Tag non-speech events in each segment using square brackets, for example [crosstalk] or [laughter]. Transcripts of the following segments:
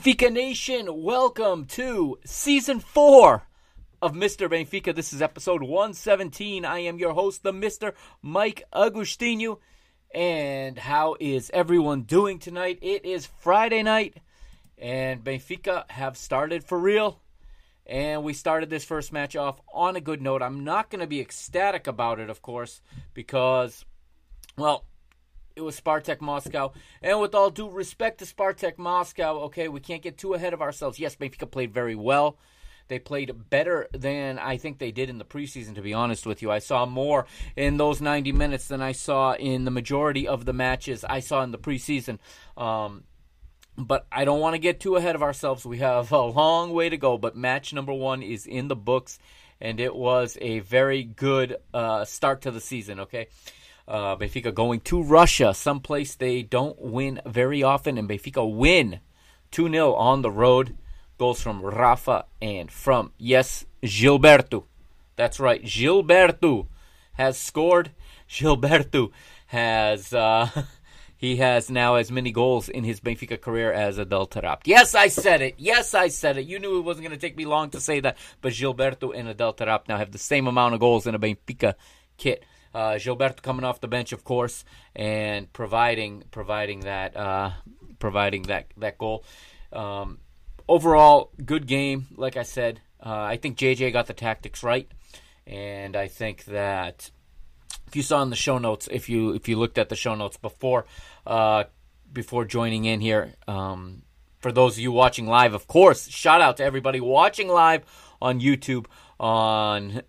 Benfica Nation? Welcome to season four of Mr. Benfica. This is episode 117. I am your host, the Mr. Mike Agostinho. And how is everyone doing tonight? It is Friday night, and Benfica have started for real. And we started this first match off on a good note. I'm not going to be ecstatic about it, of course, because, well, it was Spartak Moscow. And with all due respect to Spartak Moscow, okay, we can't get too ahead of ourselves. Yes, Benfica played very well. They played better than I think they did in the preseason, to be honest with you. I saw more in those 90 minutes than I saw in the majority of the matches I saw in the preseason. Um, but I don't want to get too ahead of ourselves. We have a long way to go, but match number one is in the books, and it was a very good uh, start to the season, okay? Uh, Benfica going to Russia, someplace they don't win very often, and Benfica win 2 0 on the road. Goals from Rafa and from, yes, Gilberto. That's right, Gilberto has scored. [laughs] Gilberto has. Uh, [laughs] he has now as many goals in his Benfica career as Adel Taarabt. Yes, I said it. Yes, I said it. You knew it wasn't going to take me long to say that. But Gilberto and Adel Taarabt now have the same amount of goals in a Benfica kit. Uh, Gilberto coming off the bench, of course, and providing providing that uh, providing that that goal. Um, overall, good game. Like I said, uh, I think JJ got the tactics right, and I think that if you saw in the show notes, if you if you looked at the show notes before uh, before joining in here, um, for those of you watching live, of course, shout out to everybody watching live on YouTube on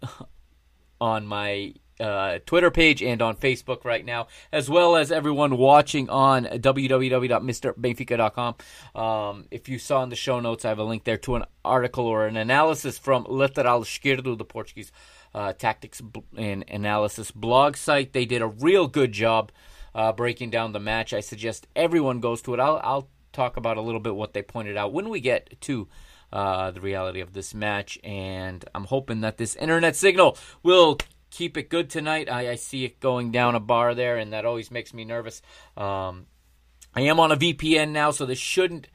[laughs] on my uh, Twitter page and on Facebook right now, as well as everyone watching on www.mrbenfica.com. Um, if you saw in the show notes, I have a link there to an article or an analysis from Lateral Esquerdo, the Portuguese uh, tactics and analysis blog site. They did a real good job uh, breaking down the match. I suggest everyone goes to it. I'll, I'll talk about a little bit what they pointed out when we get to uh, the reality of this match. And I'm hoping that this internet signal will keep it good tonight. I, I, see it going down a bar there, and that always makes me nervous. Um, I am on a VPN now, so this shouldn't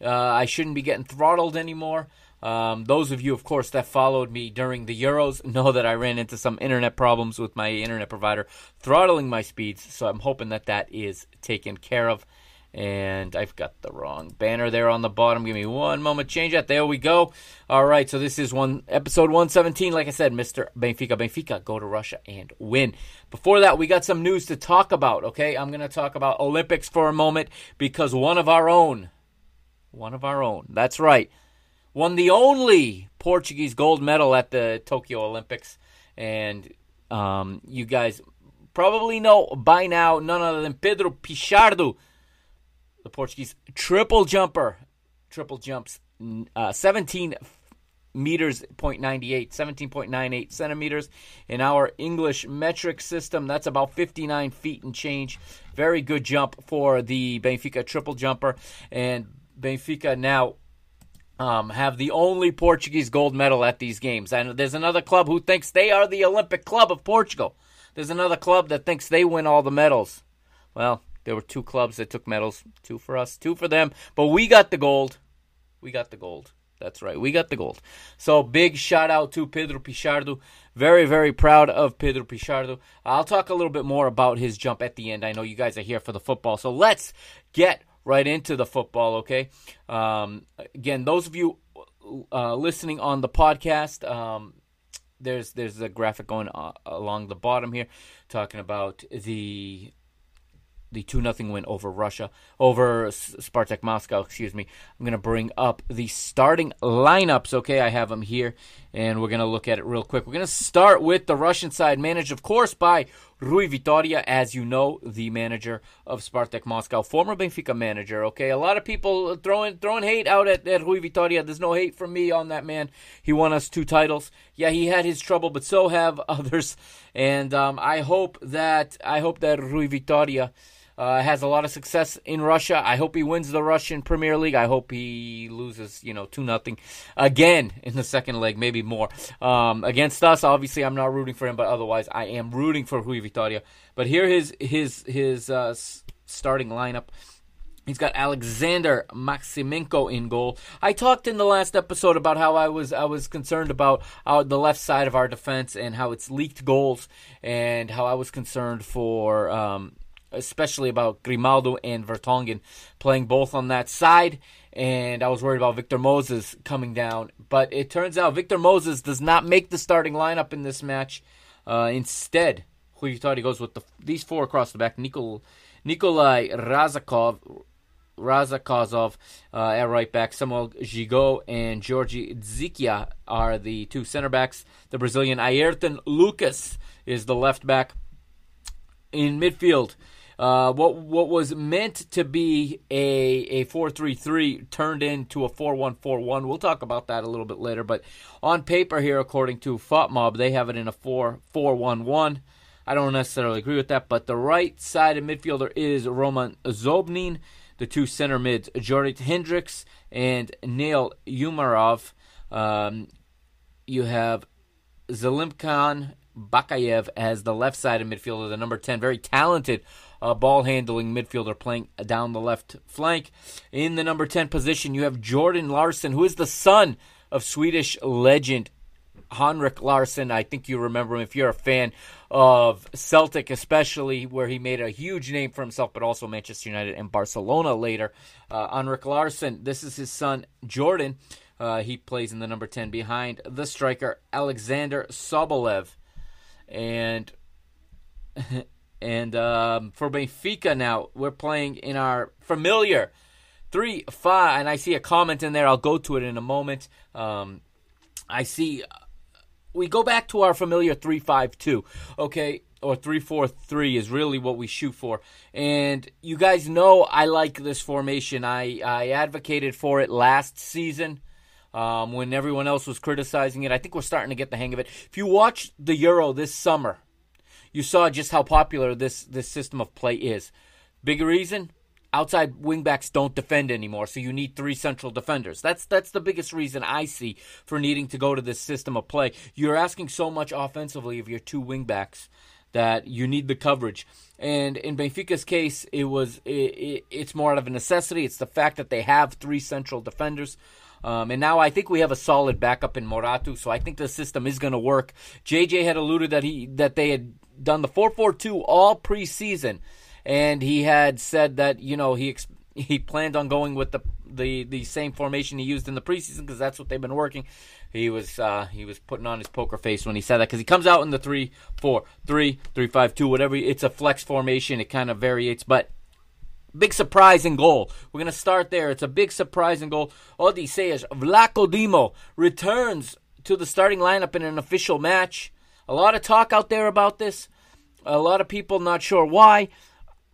uh, I shouldn't be getting throttled anymore. Um, those of you, of course, that followed me during the Euros [laughs] know that I ran into some internet problems with my internet provider throttling my speeds. So I'm hoping that that is taken care of. And I've got the wrong banner there on the bottom. Give me one moment. Change that. There we go. All right. So this is one episode 117. Like I said, Mr. Benfica. Benfica go to Russia and win. Before that, we got some news to talk about. Okay. I'm going to talk about Olympics for a moment because one of our own, one of our own, that's right, won the only Portuguese gold medal at the Tokyo Olympics. And um, you guys probably know by now none other than Pedro Pichardo the Portuguese triple jumper, triple jumps uh, 17 meters 0.98 17.98 centimeters in our english metric system. That's about 59 feet and change. Very good jump for the benfica triple jumper. And benfica now um, have the only portuguese gold medal at these games. And there's another club who thinks they are the olympic club of portugal. There's another club that thinks they win all the medals. Well there were two clubs that took medals, two for us, two for them, but we got the gold. We got the gold. That's right. We got the gold. So big shout out to Pedro Pichardo. Very, very proud of Pedro Pichardo. I'll talk a little bit more about his jump at the end. I know you guys are here for the football. So let's get right into the football, okay? Um, again, those of you uh, listening on the podcast, um, there's there's a graphic going uh, along the bottom here talking about the the 2 0 win over Russia, over Spartak Moscow, excuse me. I'm going to bring up the starting lineups, okay? I have them here, and we're going to look at it real quick. We're going to start with the Russian side, managed, of course, by Rui Vitoria, as you know, the manager of Spartak Moscow, former Benfica manager, okay? A lot of people throwing throwing hate out at, at Rui Vitoria. There's no hate from me on that man. He won us two titles. Yeah, he had his trouble, but so have [laughs] others. And um, I hope that I hope that Rui Vitoria uh, has a lot of success in Russia. I hope he wins the Russian Premier League. I hope he loses, you know, two nothing again in the second leg, maybe more um, against us. Obviously, I'm not rooting for him, but otherwise, I am rooting for Rui Vitoria. But here is his his uh, starting lineup. He's got Alexander Maximenko in goal. I talked in the last episode about how I was I was concerned about our, the left side of our defense and how it's leaked goals, and how I was concerned for um, especially about Grimaldo and Vertonghen playing both on that side. And I was worried about Victor Moses coming down. But it turns out Victor Moses does not make the starting lineup in this match. Uh, instead, who you thought he goes with the, these four across the back Nikol, Nikolai Razakov, Razakozov uh, at right back, Samuel Gigot and Georgi Dzikia are the two center backs. The Brazilian Ayrton Lucas is the left back. In midfield, uh, what what was meant to be a a four three three turned into a four one four one. We'll talk about that a little bit later. But on paper here, according to FotMob, they have it in a four four one one. I don't necessarily agree with that, but the right side of midfielder is Roman Zobnin. The two center mids, Jorrit Hendrix and Neil Umarov. Um, you have Zelimkhan Bakayev as the left side of midfielder, the number 10. Very talented uh, ball handling midfielder playing down the left flank. In the number 10 position, you have Jordan Larsson, who is the son of Swedish legend Henrik Larsson. I think you remember him if you're a fan of Celtic, especially where he made a huge name for himself, but also Manchester United and Barcelona later. Uh, Henrik Larsson, this is his son Jordan. Uh, he plays in the number 10 behind the striker Alexander Sobolev. And [laughs] And um, for Benfica now, we're playing in our familiar three five. And I see a comment in there. I'll go to it in a moment. Um, I see. We go back to our familiar three five two. Okay, or three four three is really what we shoot for. And you guys know I like this formation. I I advocated for it last season. Um, when everyone else was criticizing it, I think we're starting to get the hang of it. If you watch the Euro this summer, you saw just how popular this this system of play is. Big reason, outside wingbacks don't defend anymore, so you need three central defenders. That's that's the biggest reason I see for needing to go to this system of play. You're asking so much offensively of your two wingbacks that you need the coverage. And in Benfica's case, it was it, it, it's more out of a necessity. It's the fact that they have three central defenders. Um, and now I think we have a solid backup in Morato, so I think the system is going to work. JJ had alluded that he that they had done the 4-4-2 all preseason, and he had said that you know he he planned on going with the the the same formation he used in the preseason because that's what they've been working. He was uh, he was putting on his poker face when he said that because he comes out in the three four three three five two whatever. It's a flex formation. It kind of varies, but big surprise in goal. We're gonna start there. It's a big surprise in goal. Odysseas Vlachodimo returns to the starting lineup in an official match. A lot of talk out there about this. A lot of people not sure why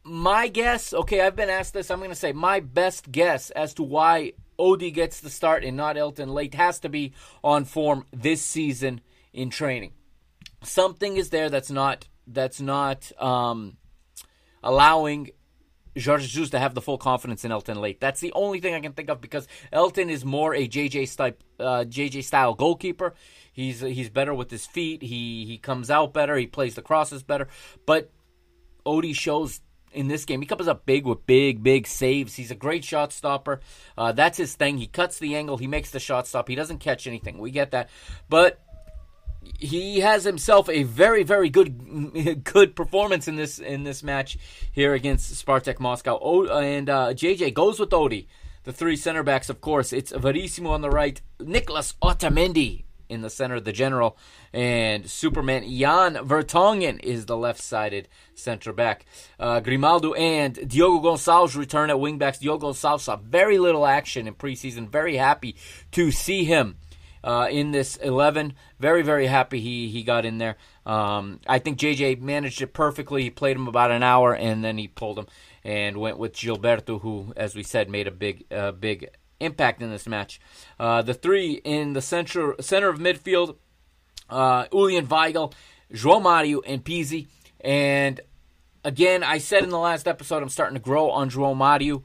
my guess, okay, I've been asked this. I'm going to say my best guess as to why Odie gets the start and not Helton Leite has to be on form this season in training. Something is there that's not that's not um, allowing Jorge Jesus to have the full confidence in Helton Leite. That's the only thing I can think of because Helton is more a JJ style uh, JJ style goalkeeper. He's he's better with his feet. He he comes out better. He plays the crosses better. But Odie shows in this game. He comes up big with big, big saves. He's a great shot stopper. Uh, that's his thing. He cuts the angle. He makes the shot stop. He doesn't catch anything. We get that, but he has himself a very, very good, [laughs] good performance in this in this match here against Spartak Moscow. O, and uh, JJ goes with Odie. The three center backs, of course, it's Verissimo on the right, Nicholas Otamendi in the center, of the general, and Superman Jan Vertonghen is the left-sided center back. Uh, Grimaldo and Diogo Gonçalves return at wingbacks. Diogo Gonçalves saw very little action in preseason. Very happy to see him. Uh, in this 11. Very, very happy he, he got in there. Um, I think JJ managed it perfectly. He played him about an hour and then he pulled him and went with Gilberto, who, as we said, made a big, uh, big impact in this match. Uh, the three in the center center of midfield, uh, Julian Weigl, João Mario, and Pizzi. And again, I said in the last episode, I'm starting to grow on João Mario.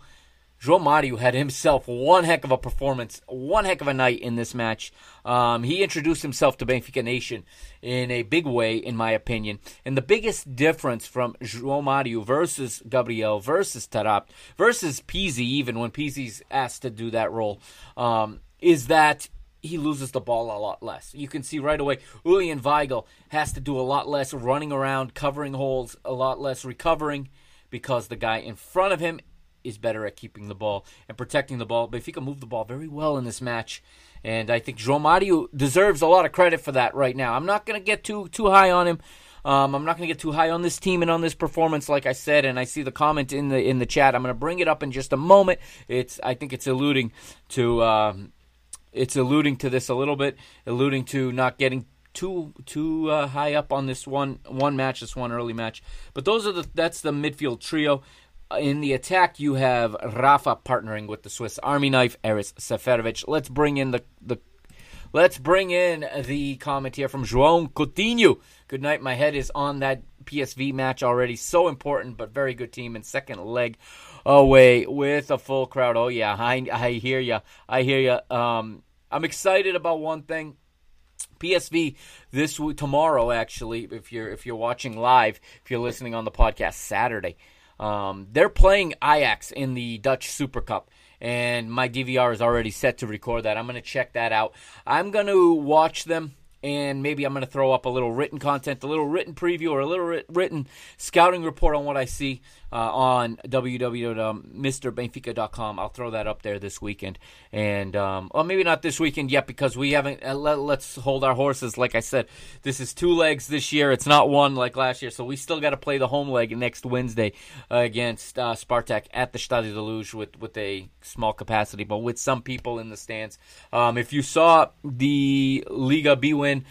João Mario had himself one heck of a performance, one heck of a night in this match. Um, he introduced himself to Benfica Nation in a big way, in my opinion. And the biggest difference from João Mario versus Gabriel versus Taarabt versus Pizzi, even when Pizzi's asked to do that role, um, is that he loses the ball a lot less. You can see right away Julian Weigl has to do a lot less running around, covering holes, a lot less recovering because the guy in front of him is better at keeping the ball and protecting the ball. Benfica moved the ball very well in this match, and I think João Mario deserves a lot of credit for that right now. I'm not going to get too too high on him. Um, I'm not going to get too high on this team and on this performance, like I said. And I see the comment in the in the chat. I'm going to bring it up in just a moment. It's I think it's alluding to um, it's alluding to this a little bit, alluding to not getting too too uh, high up on this one one match, this one early match. But those are the that's the midfield trio. In the attack, you have Rafa partnering with the Swiss Army knife, Haris Seferovic. Let's bring in the, the let's bring in the comment here from João Coutinho. Good night. My head is on that PSV match already. So important, but very good team. And second leg away with a full crowd. Oh yeah, I I hear you. I hear you. Um, I'm excited about one thing. PSV this tomorrow actually if you're if you're watching live if you're listening on the podcast Saturday um, they're playing Ajax in the Dutch Super Cup, and my DVR is already set to record that. I'm going to check that out. I'm going to watch them and maybe I'm going to throw up a little written content, a little written preview, or a little written scouting report on what I see uh, on www.mrbenfica.com. I'll throw that up there this weekend, and um, well, maybe not this weekend yet because we haven't. Uh, let, us hold our horses. Like I said, this is two legs this year. It's not one like last year, so we still got to play the home leg next Wednesday uh, against uh, Spartak at the Stade de Luz with with a small capacity, but with some people in the stands. Um, if you saw the Liga Bwin.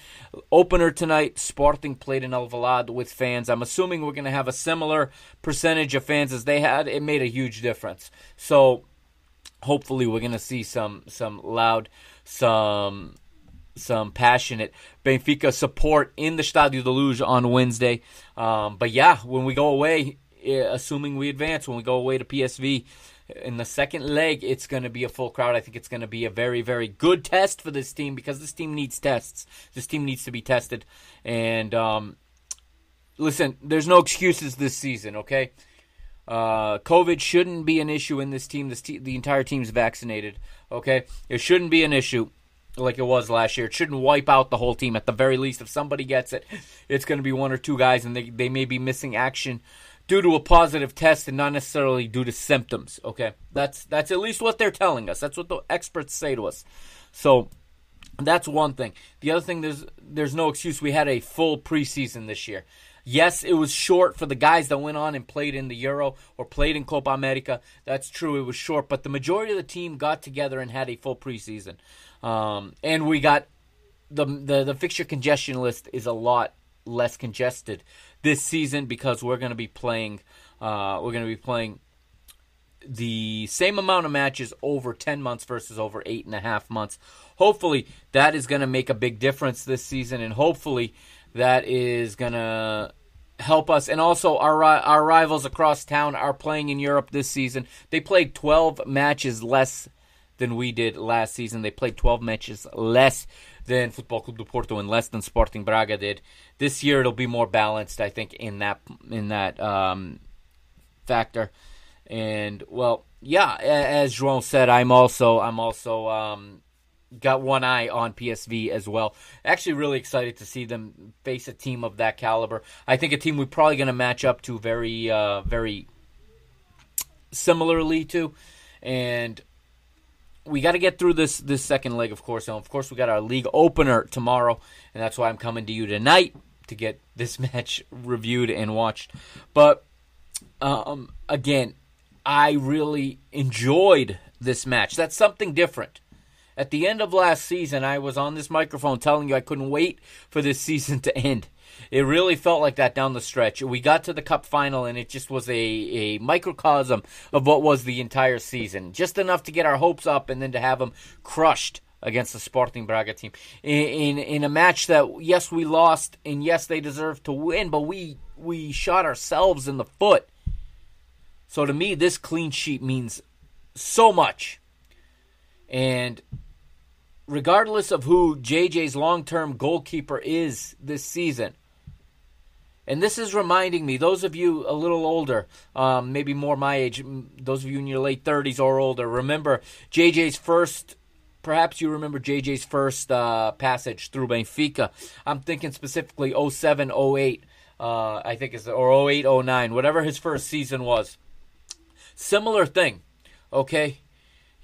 Opener tonight, Sporting played in Alvalade with fans. I'm assuming we're going to have a similar percentage of fans as they had. It made a huge difference. So hopefully we're going to see some some loud, some some passionate Benfica support in the Stadio de Luz on Wednesday. Um, but yeah, when we go away, eh, assuming we advance, when we go away to PSV, in the second leg, it's going to be a full crowd. I think it's going to be a very, very good test for this team because this team needs tests. This team needs to be tested. And um, listen, there's no excuses this season, okay? Uh, COVID shouldn't be an issue in this team. This te- the entire team's vaccinated, okay? It shouldn't be an issue like it was last year. It shouldn't wipe out the whole team. At the very least, if somebody gets it, it's going to be one or two guys, and they, they may be missing action due to a positive test and not necessarily due to symptoms. Okay, that's that's at least what they're telling us. That's what the experts say to us. So that's one thing. The other thing there's there's no excuse. We had a full preseason this year. Yes, it was short for the guys that went on and played in the Euro or played in Copa America. That's true. It was short, but the majority of the team got together and had a full preseason. Um, and we got the, the the fixture congestion list is a lot less congested this season because we're going to be playing uh, we're going to be playing the same amount of matches over 10 months versus over eight and a half months. Hopefully, that is going to make a big difference this season, and hopefully, that is going to help us. And also, our our rivals across town are playing in Europe this season. They played 12 matches less than we did last season. They played 12 matches less than Football Club do Porto and less than Sporting Braga did. This year it'll be more balanced, I think, in that in that um, factor. And well, yeah, as João said, I'm also I'm also um, got one eye on PSV as well. Actually, really excited to see them face a team of that caliber. I think a team we're probably going to match up to very uh, very similarly to, and we got to get through this this second leg, of course. And of course, we got our league opener tomorrow, and that's why I'm coming to you tonight to get this [laughs] match reviewed and watched. But um, again, I really enjoyed this match. That's something different. At the end of last season, I was on this microphone telling you I couldn't wait for this [laughs] season to end. It really felt like that down the stretch. We got to the cup final, and it just was a, a microcosm of what was the entire season. Just enough to get our hopes up, and then to have them crushed against the Sporting Braga team in, in, in a match that yes we lost, and yes they deserved to win, but we we shot ourselves in the foot. So to me, this clean sheet means so much. And regardless of who JJ's long term goalkeeper is this season, and this is reminding me, those of you a little older, um, maybe more my age, those of you in your late 30s or older, remember JJ's first, perhaps you remember JJ's first uh, passage through Benfica. I'm thinking specifically 07, 08, uh, I think it's, or 08, 09, whatever his first season was. Similar thing, okay?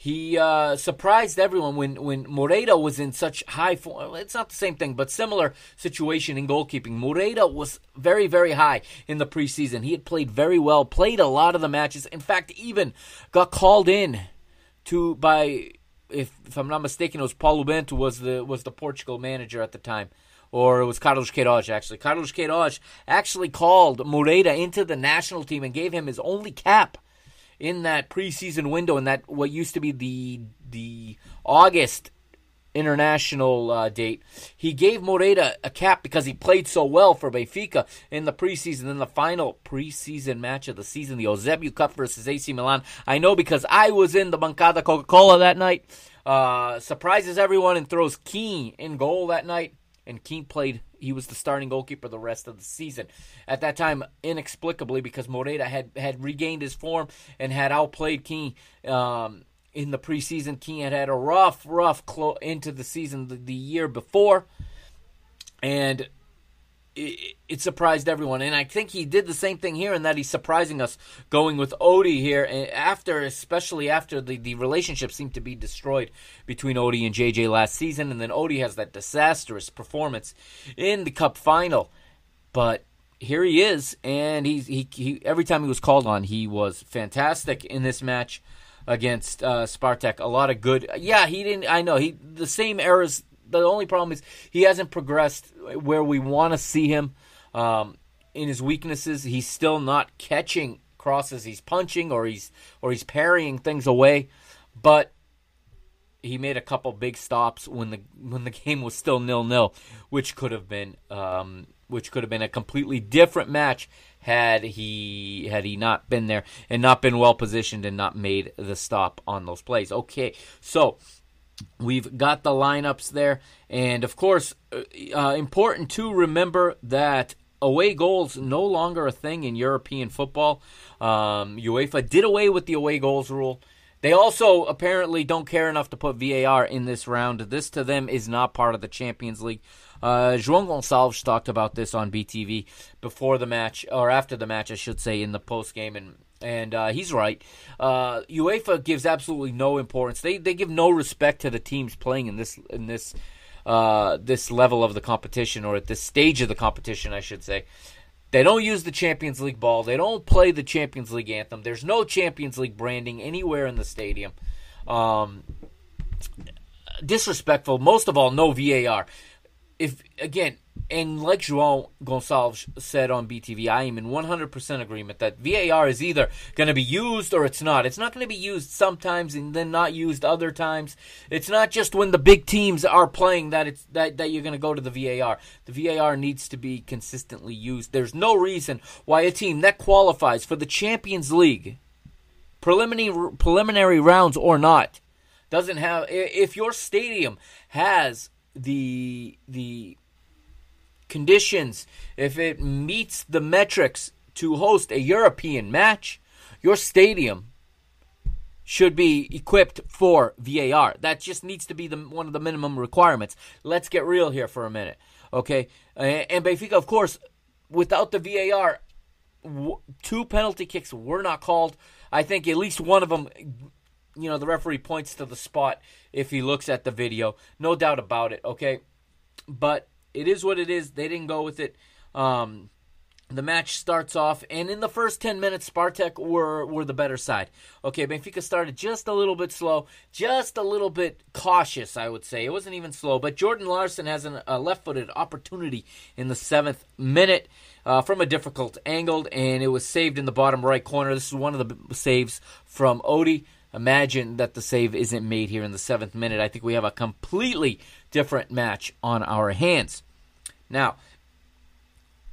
He uh, surprised everyone when when Moreira was in such high form. It's not the same thing, but similar situation in goalkeeping. Moreira was very very high in the preseason. He had played very well, played a lot of the matches. In fact, even got called in to by if, if I'm not mistaken, it was Paulo Bento was the was the Portugal manager at the time. Or it was Carlos Queiroz, actually. Carlos Queiroz actually called Moreira into the national team and gave him his only cap in that preseason window, in that what used to be the the August international uh, date, he gave Moreira a cap because he played so well for Benfica in the preseason. In the final preseason match of the season, the Eusebio Cup versus AC Milan. I know because I was in the Bancada Coca Cola that night. Uh, surprises everyone and throws Quim in goal that night. And Quim played he was the starting goalkeeper the rest of the season. At that time, inexplicably, because Moreira had, had regained his form and had outplayed Quim um, in the preseason. Quim had had a rough, rough clo- into the season the, the year before. And it, it, surprised everyone, and I think he did the same thing here in that he's surprising us going with Odie here, and after, especially after the, the relationship seemed to be destroyed between Odie and JJ last season, and then Odie has that disastrous performance in the Cup final, but here he is, and he's he, he every time he was called on, he was fantastic in this match against uh, Spartak. A lot of good. Yeah, he didn't. I know he the same errors the only problem is he hasn't progressed where we want to see him. Um, in his weaknesses, he's still not catching crosses. He's punching or he's or he's parrying things away, but he made a couple big stops when the when the [laughs] game was still nil nil, which could have been um, which could have been a completely different match had he had he not been there and not been well positioned and not made the stop on those plays. Okay, so We've got the lineups there. And of course, uh, uh, important to remember that away goals no longer a thing in European football. Um, UEFA did away with the away goals rule. They also apparently don't care enough to put VAR in this round. This to them is not part of the Champions League. Uh, João Gonçalves talked about this on BTV before the match, or after the match, I should say, in the post game, and and uh, he's right. Uh, UEFA gives absolutely no importance. They they give no respect to the teams playing in this in this uh, this level of the competition, or at this stage of the competition, I should say. They don't use the Champions League ball. They don't play the Champions League anthem. There's no Champions League branding anywhere in the stadium. Um, disrespectful. Most of all, no VAR. If again, and like João Gonçalves said on BTV, I am in 100% agreement that VAR is either going to be used or it's not. It's not going to be used sometimes and then not used other times. It's not just when the big teams are playing that it's that, that you're going to go to the VAR. The VAR needs to be consistently used. There's no reason why a team that qualifies for the Champions League, preliminary preliminary rounds or not, doesn't have if your stadium has the the conditions, if it meets the metrics to host a European match, your stadium should be equipped for VAR. That just needs to be the, one of the minimum requirements. Let's get real here for a minute, okay? And Benfica, of course, without the VAR, two penalty kicks were not called. I think at least one of them you know, the referee points to the spot if he looks at the video. No doubt about it, okay? But it is what it is. They didn't go with it. Um, the match starts off, and in the first 10 minutes, Spartak were, were the better side. Okay, Benfica started just a little bit slow, just a little bit cautious, I would say. It wasn't even slow, but Jordan Larsson has an, a left footed opportunity in the seventh minute uh, from a difficult angle, and it was saved in the bottom right corner. This is one of the saves from Odie imagine that the save isn't made here in the seventh minute. I think we have a completely different match on our hands. Now,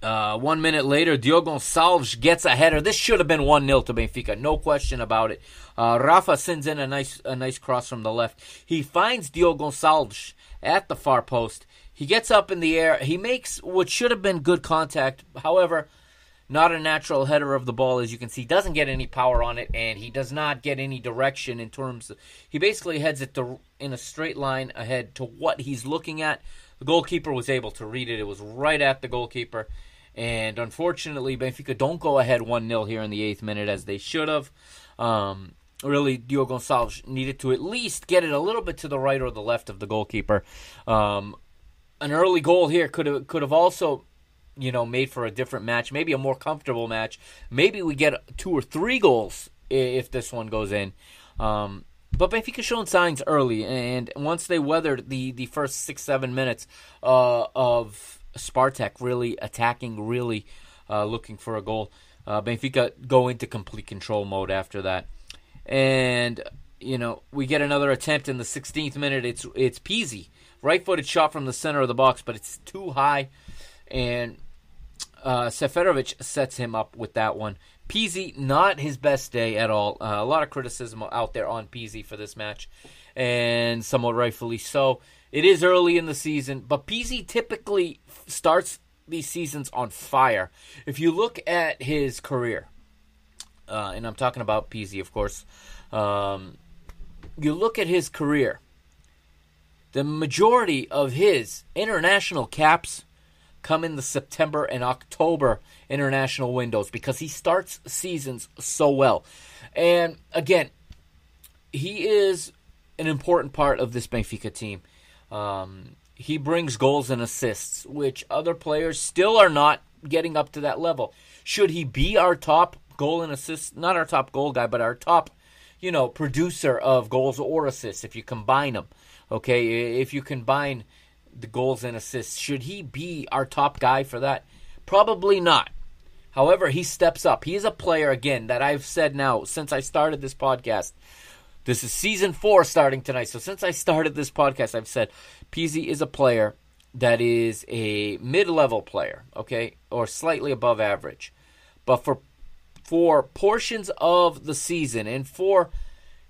uh, one minute later, Diogo Gonçalves gets a header. This should have been 1 0 to Benfica, no question about it. Uh, Rafa sends in a nice, a nice cross from the left. He finds Diogo Gonçalves at the far post. He gets up in the air. He makes what should have been good contact. However, not a natural header of the ball, as you can see. Doesn't get any power on it, and he does not get any direction in terms. Of, he basically heads it to, in a straight line ahead to what he's looking at. The goalkeeper was able to read it. It was right at the goalkeeper, and unfortunately, Benfica don't go ahead one 0 here in the eighth minute as they should have. Um, really, Diogo Gonçalves needed to at least get it a little bit to the right or the left of the goalkeeper. Um, an early goal here could have could have also you know, made for a different match, maybe a more comfortable match. Maybe we get two or three goals if this one goes in. Um, but Benfica showing signs early, and once they weathered the, the first six seven minutes uh, of Spartak really attacking, really uh, looking for a goal, uh, Benfica go into complete control mode after that, and you know we get another attempt in the 16th minute. It's it's Pizzi, right footed shot from the center of the box, but it's too high, and uh, Seferovic sets him up with that one. Pizzi, not his best day at all. Uh, a lot of criticism out there on Pizzi for this match, and somewhat rightfully so. It is early in the season, but Pizzi typically starts these seasons on fire. If you look at his career, uh, and I'm talking about Pizzi, of course, um, you look at his career, the majority of his international caps come in the September and October international windows because he starts seasons so well. And again, he is an important part of this Benfica team. Um, he brings goals and assists, which other players still are not getting up to that level. Should he be our top goal and assist? Not our top goal guy, but our top, you know, producer of goals or assists if you combine them. Okay, if you combine the goals and assists. Should he be our top guy for that? Probably not. However, he steps up. He is a player, again, that I've said now since I started this podcast. This is season four starting tonight. So since I started this podcast, I've said Pizzi is a player that is a mid level player, okay, or slightly above average. But for for portions of the season and for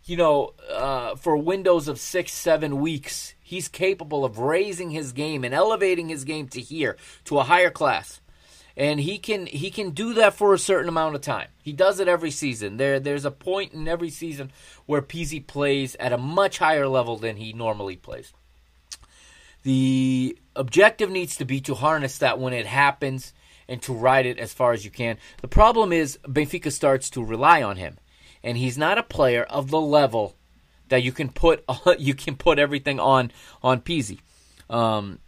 you know, uh, for windows of six, seven weeks, he's capable of raising his game and elevating his game to here, to a higher class. And he can he can do that for a certain amount of time. He does it every season. There there's a point in every season where Pizzi plays at a much higher level than he normally plays. The objective needs to be to harness that when it happens and to ride it as far as you can. The problem is Benfica starts to rely on him, and he's not a player of the level that you can put [laughs] you can put everything on on Pizzi. Um,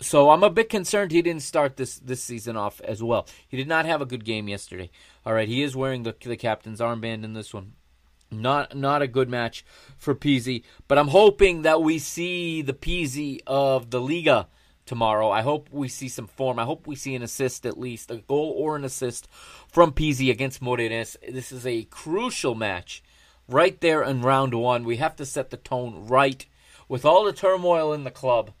so I'm a bit concerned he didn't start this this season off as well. He did not have a good game yesterday. All right, he is wearing the the captain's armband in this one. Not not a good match for Pizzi, but I'm hoping that we see the Pizzi of the Liga tomorrow. I hope we see some form. I hope we see an assist at least, a goal or an assist from Pizzi against Moreirense. This is a crucial match right there in round one. We have to set the tone right. With all the turmoil in the club,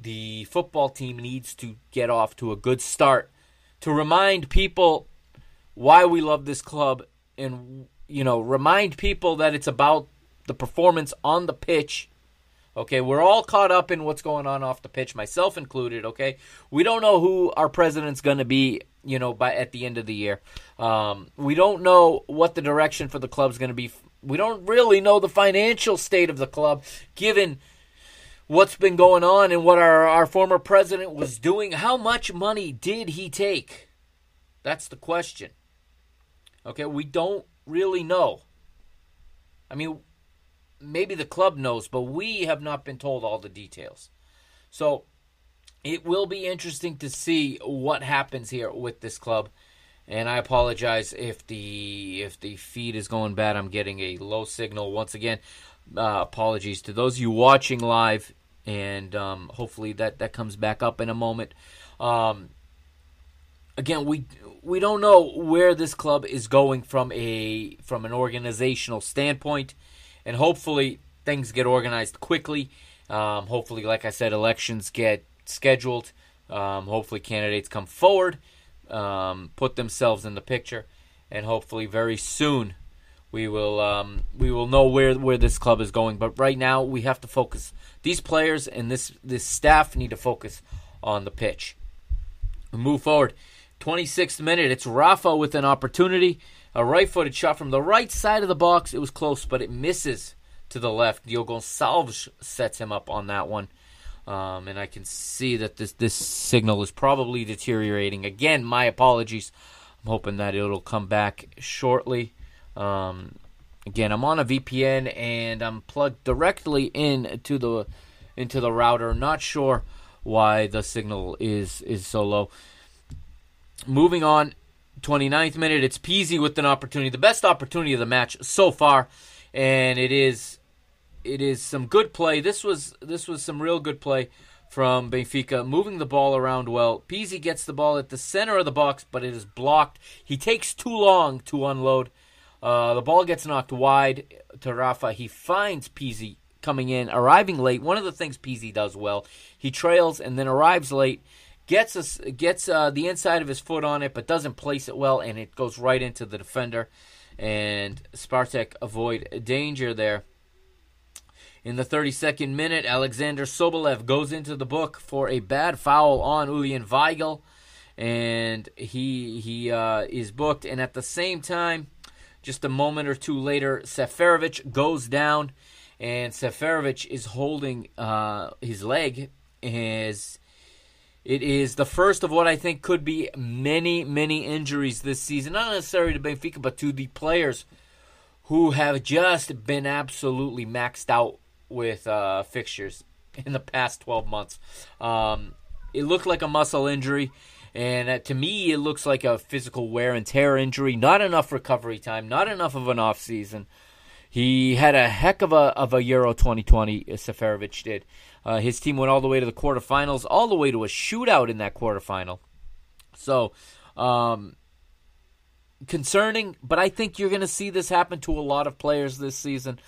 the football team needs to get off to a good start to remind people why we love this club and you know remind people that it's about the performance on the pitch okay we're all caught up in what's going on off the pitch myself included okay we don't know who our president's going to be you know by at the end of the year um, we don't know what the direction for the club's going to be we don't really know the financial state of the club given what's been going on and what our, our former president was doing. How much money did he take? That's the question. Okay, we don't really know. I mean, maybe the club knows, but we have not been told all the details. So it will be interesting to see what happens here with this club. And I apologize if the if the feed is going bad. I'm getting a low signal once again. Uh, apologies to those of you watching live and um, hopefully that that comes back up in a moment. Um, again, we we don't know where this club is going from a from an organizational standpoint, and hopefully things get organized quickly. Um, hopefully, like I said, elections get scheduled. Um, hopefully, candidates come forward, um, put themselves in the picture, and hopefully, very soon we will um, we will know where where this club is going. But right now, we have to focus. These players and this this staff need to focus on the pitch. We move forward. 26th minute. It's Rafa with an opportunity. A right-footed shot from the right side of the box. It was close, but it misses to the left. Diogo Gonçalves sets him up on that one. Um, and I can see that this this signal is probably deteriorating. Again, my apologies. I'm hoping that it'll come back shortly. Um, again, I'm on a VPN and I'm plugged directly into the into the router. Not sure why the signal is is so low. Moving on, 29th minute, it's Pizzi with an opportunity, the best opportunity of the match so far, and it is it is some good play. This was this was some real good play from Benfica, moving the ball around well. Pizzi gets the ball at the center of the box, but it is blocked. He takes too long to unload. Uh, the ball gets knocked wide to Rafa. He finds Pizzi coming in, arriving late. One of the things Pizzi does well, he trails and then arrives late, gets us gets uh, the inside of his foot on it, but doesn't place it well, and it goes right into the defender. And Spartak avoid danger there. In the 32nd minute, Alexander Sobolev goes into the book for a bad foul on Julian Weigl, and he he uh, is booked. And at the same time, just a moment or two later, Seferovic goes down, and Seferovic is holding uh, his leg. As it is the first of what I think could be many, many injuries this season. Not necessarily to Benfica, but to the players who have just been absolutely maxed out with uh, fixtures [laughs] in the past 12 months. Um, it looked like a muscle injury. And to me, it looks like a physical wear and tear injury. Not enough recovery time. Not enough of an off season. He had a heck of a of a Euro 2020. Uh, Seferovic did. Uh, his team went all the way to the quarterfinals, all the way to a shootout in that quarterfinal. So, um, concerning, but I think you're going to see this happen to a lot of players this season.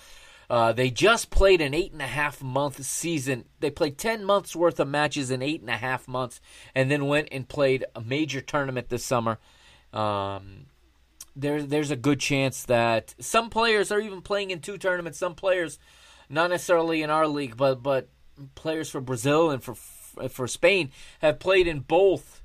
Uh, they just played an eight and a half month season. They played 10 months worth of matches in eight and a half months and then went and played a major tournament this summer. Um, there, there's a good chance that some players are even playing in two tournaments. Some players, not necessarily in our league, but, but players for Brazil and for, for Spain have played in both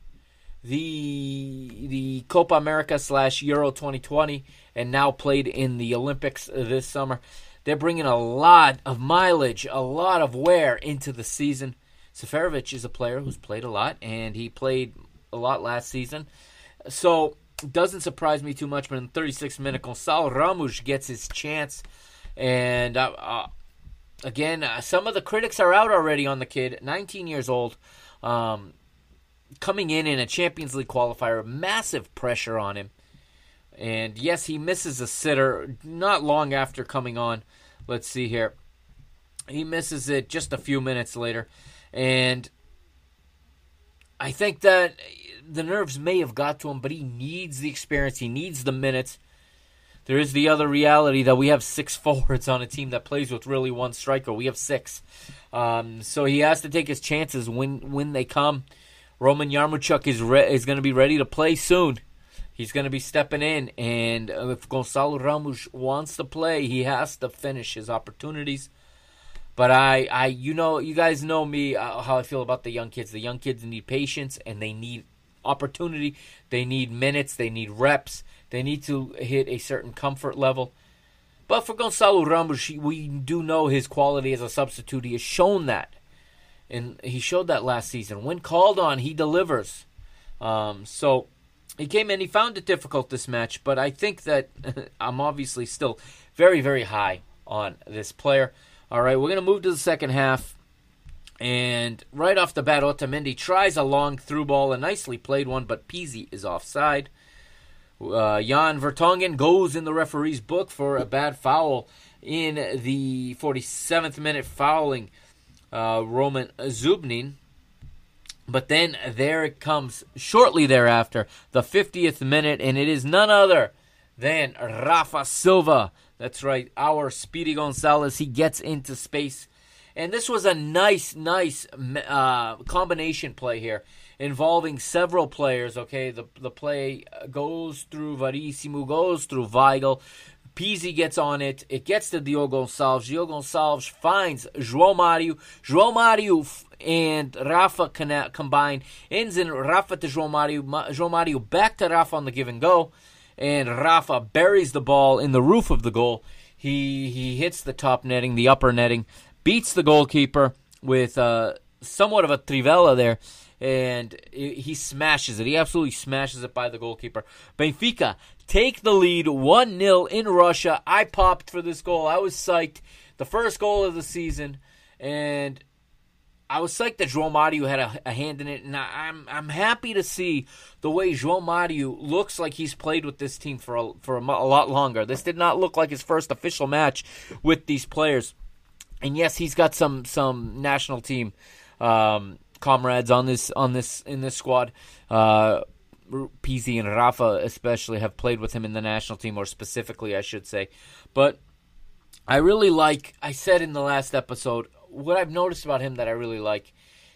the the Copa America slash Euro 2020 and now played in the Olympics this summer. They're bringing a lot of mileage, a lot of wear into the season. Seferovic is a player who's played a lot, and he played a lot last season. So doesn't surprise me too much. But in the 36th minute, Gonçalo Ramos gets his chance, and uh, uh, again, uh, some of the critics are out already on the kid. 19 years old, um, coming in in a Champions League qualifier, massive pressure on him. And yes, he misses a sitter not long after coming on. Let's see here. He misses it just a few minutes later. And I think that the nerves may have got to him, but he needs the experience. He needs the minutes. There is the other reality that we have six [laughs] forwards on a team that plays with really one striker. We have six, um, so he has to take his chances when when they come. Roman Yaremchuk is re- is going to be ready to play soon. He's going to be stepping in, and if Gonçalo Ramos wants to play, he has to finish his opportunities. But I, I, you know, you guys know me uh, how I feel about the young kids. The young kids need patience and they need opportunity. They need minutes. They need reps. They need to hit a certain comfort level. But for Gonçalo Ramos, we do know his quality as a substitute. He has shown that, and he showed that last season. When called on, he delivers. Um, so he came in. He found it difficult this match, but I think that [laughs] I'm obviously still very, very high on this player. All right, we're gonna move to the second half. And right off the bat, Otamendi tries a long through ball, a nicely played one, but Pizzi is offside. Uh, Jan Vertonghen goes in the referee's book for a bad foul in the 47th minute, fouling uh, Roman Zobnin. But then there it comes shortly thereafter, the 50th minute, and it is none other than Rafa Silva. That's right, our Speedy Gonzalez. He gets into space. And this was a nice, nice uh, combination play here involving several players. Okay, the the play goes through Verissimo, goes through Weigl. Pizzi gets on it. It gets to Diogo Gonçalves. Diogo Gonçalves finds João Mario. João Mario and Rafa combine. Ends in Rafa to João Mario. João Mario back to Rafa on the give and go. And Rafa buries the ball in the roof of the goal. He he hits the top netting, the upper netting, beats the goalkeeper with uh, somewhat of a trivella there and he smashes it. He absolutely smashes it by the goalkeeper. Benfica take the lead 1 0 in Russia. I popped for this goal. I was psyched. The first goal of the season, and I was psyched that João Mario had a, a, hand in it, and I, am I'm happy to see the way João Mario looks like he's played with this team for a, for a, a lot longer. This did not look like his first official match with these players, and yes, he's got some some national team um, comrades on this on this in this squad. Uh, Pizzi and Rafa especially have played with him in the national team, or specifically, I should say. But I really like. I said in the last episode what I've noticed about him that I really like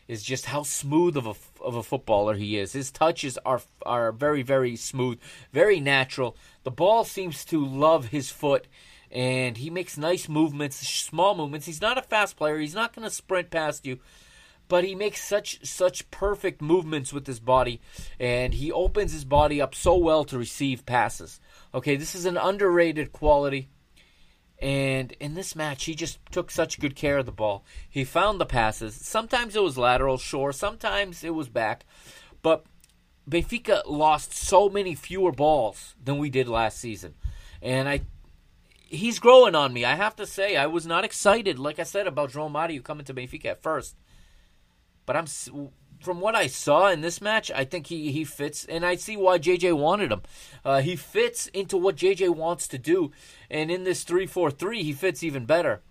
is just how smooth of a of a footballer he is. His touches are are very very smooth, very natural. The ball seems to love his foot and he makes nice movements, small movements. He's not a fast player. He's not going to sprint past you, but he makes such such perfect movements with his body and he opens his body up so well to receive passes. Okay, this is an underrated quality. And in this match, he just took such good care of the ball. He found the passes. Sometimes it was lateral, sure. Sometimes it was back. But Benfica lost so many fewer balls than we did last season. And I he's growing on me. I have to say, I was not excited, like I said, about João Mario coming to Benfica at first. But I'm from what I saw in this match, I think he, he fits, and I see why JJ wanted him. Uh, he fits into what JJ wants to do, and in this 3 4 3, he fits even better.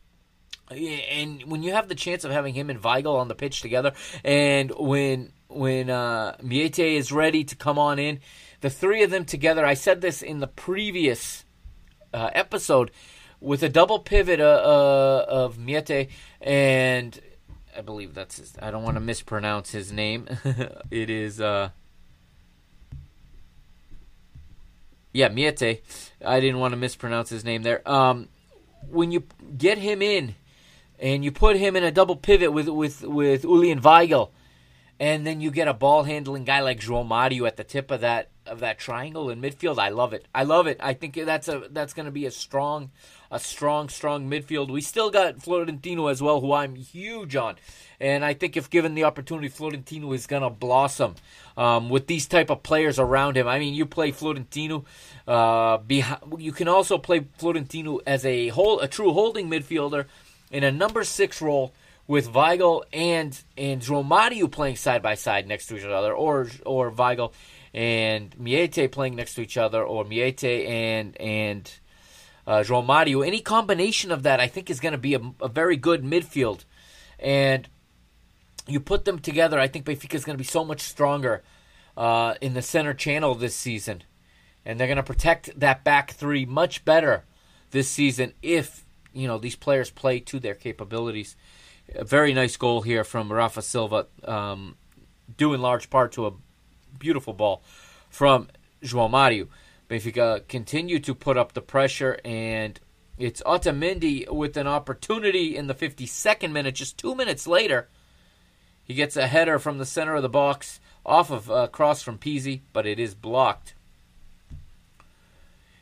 And when you have the chance of having him and Weigl on the pitch together, and when when uh, Meïté is ready to come on in, the three of them together, I said this in the previous uh, episode, with a double pivot uh, uh of Meïté and I believe that's his. I don't want to mispronounce his name. [laughs] it is uh Yeah, Meïté. I didn't want to mispronounce his name there. Um when you get him in and you put him in a double pivot with with with Julian Weigl and then you get a ball handling guy like João Mario at the tip of that of that triangle in midfield. I love it. I love it. I think that's a that's going to be a strong, a strong, strong midfield. We still got Florentino as well, who I'm huge on, and I think if given the opportunity, Florentino is going to blossom um, with these type of players around him. I mean, you play Florentino. Uh, behind, you can also play Florentino as a whole, a true holding midfielder in a number six role with Weigl and and Romario playing side by side next to each other, or or Weigl and Meïté playing next to each other, or Meïté and and uh, Mario, Any combination of that, I think, is going to be a, a, very good midfield. And you put them together, I think Benfica is going to be so much stronger uh, in the center channel this season, and they're going to protect that back three much better this season if you know these players play to their capabilities. A very nice goal here from Rafa Silva, um, due in large part to a beautiful ball from João Mario. Benfica continue to put up the pressure, and it's Otamendi with an opportunity in the 52nd minute. Just two minutes later, he gets a header from the center of the box off of a cross from Pizzi, but it is blocked.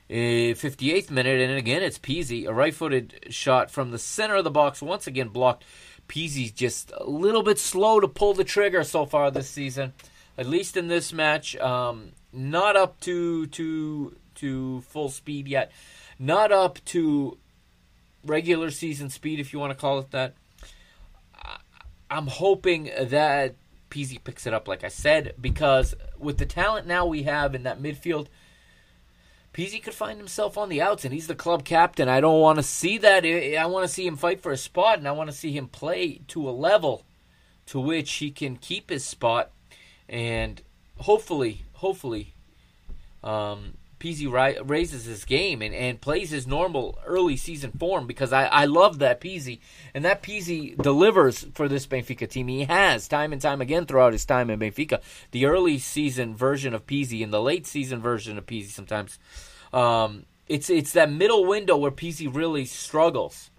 A 58th minute, and again it's Pizzi, a right-footed shot from the center of the box, once again blocked. Pizzi's just a little bit slow to pull the trigger so far this season at least in this match. Um, not up to to to full speed yet. Not up to regular season speed, if you want to call it that. I'm hoping that Pizzi picks it up, like I said, because with the talent now we have in that midfield, Pizzi could find himself on the outs, and he's the club captain. I don't want to see that. I want to see him fight for a spot, and I want to see him play to a level to which he can keep his spot and hopefully, hopefully, um, Pizzi ri- raises his game and, and plays his normal early season form because I, I love that PZ. and that PZ delivers for this Benfica team. He has time and time again throughout his time in Benfica. The early season version of PZ and the late season version of PZ sometimes. Um, it's it's that middle window where PZ really struggles.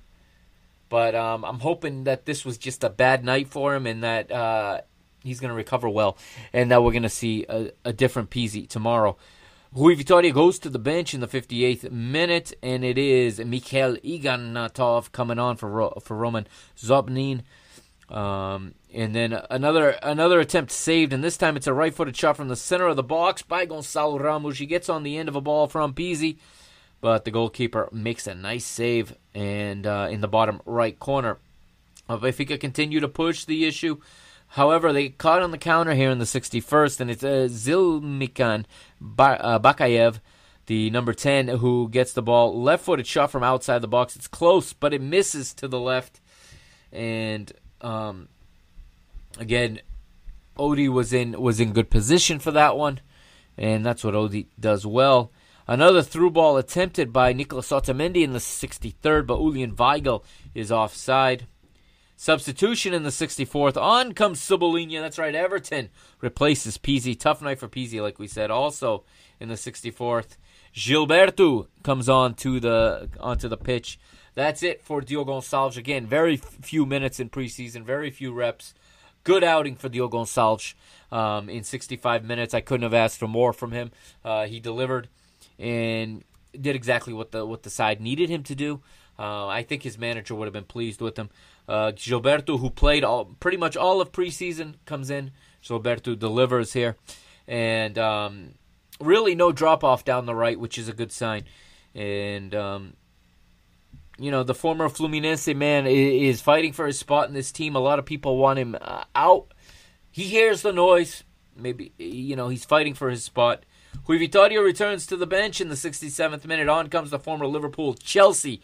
But um, I'm hoping that this was just a bad night for him and that uh, he's going to recover well, and now we're going to see a, a different Pizzi tomorrow. Rui Vitoria goes to the bench in the 58th minute, and it is Mikhail Ignatov coming on for for Roman Zobnin. Um, and then another another attempt saved, and this time it's a right-footed shot from the center of the box by Gonzalo Ramos. He gets on the end of a ball from Pizzi, but the goalkeeper makes a nice save, and uh, in the bottom right corner. Uh, could continue to push the issue. However, they caught on the counter here in the 61st, and it's uh, Zelimkhan uh, Bakayev, the number 10, who gets the ball. Left footed shot from outside the box. It's close, but it misses to the left. And um, again, Odie was in was in good position for that one, and that's what Odie does well. Another through ball attempted by Nicolas Otamendi in the 63rd, but Julian Weigl is offside. Substitution in the 64th. On comes Cebolinha. That's right. Everton replaces Pizzi. Tough night for Pizzi, like we said. Also in the 64th, Gilberto comes on to the onto the pitch. That's it for Diogo Gonçalves. Again, very few minutes in preseason, very few reps. Good outing for Diogo Gonçalves um, in 65 minutes. I couldn't have asked for more from him. Uh, he delivered and did exactly what the what the side needed him to do. Uh, I think his manager would have been pleased with him. Uh, Gilberto, who played all pretty much all of preseason, comes in. Gilberto delivers here, and um, really no drop off down the right, which is a good sign. And um, you know, the former Fluminense man is fighting for his spot in this team. A lot of people want him uh, out. He hears the noise. Maybe you know he's fighting for his spot. Rui Vitoria returns to the bench in the 67th minute. On comes the former Liverpool Chelsea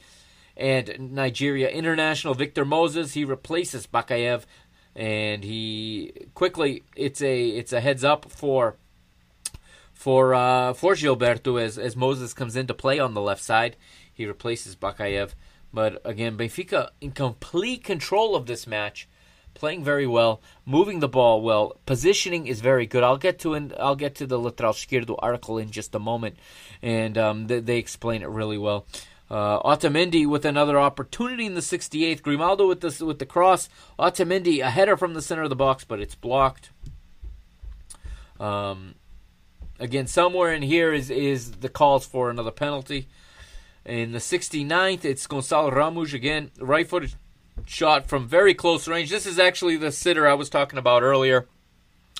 and Nigeria international Victor Moses. He replaces Bakayev, and he quickly it's a it's a heads up for for uh, for Gilberto as as Moses comes in to play on the left side. He replaces Bakayev, but again Benfica in complete control of this match. Playing very well, moving the ball well, positioning is very good. I'll get to an, I'll get to the Lateral Esquerdo article in just a moment, and um, they, they explain it really well. Uh, Otamendi with another opportunity in the 68th. Grimaldo with the with the cross. Otamendi a header from the center of the box, but it's blocked. Um, again, somewhere in here is is the calls for another penalty. In the 69th, it's Gonzalo Ramos again, right footed shot from very close range. This is actually the sitter I was talking about earlier.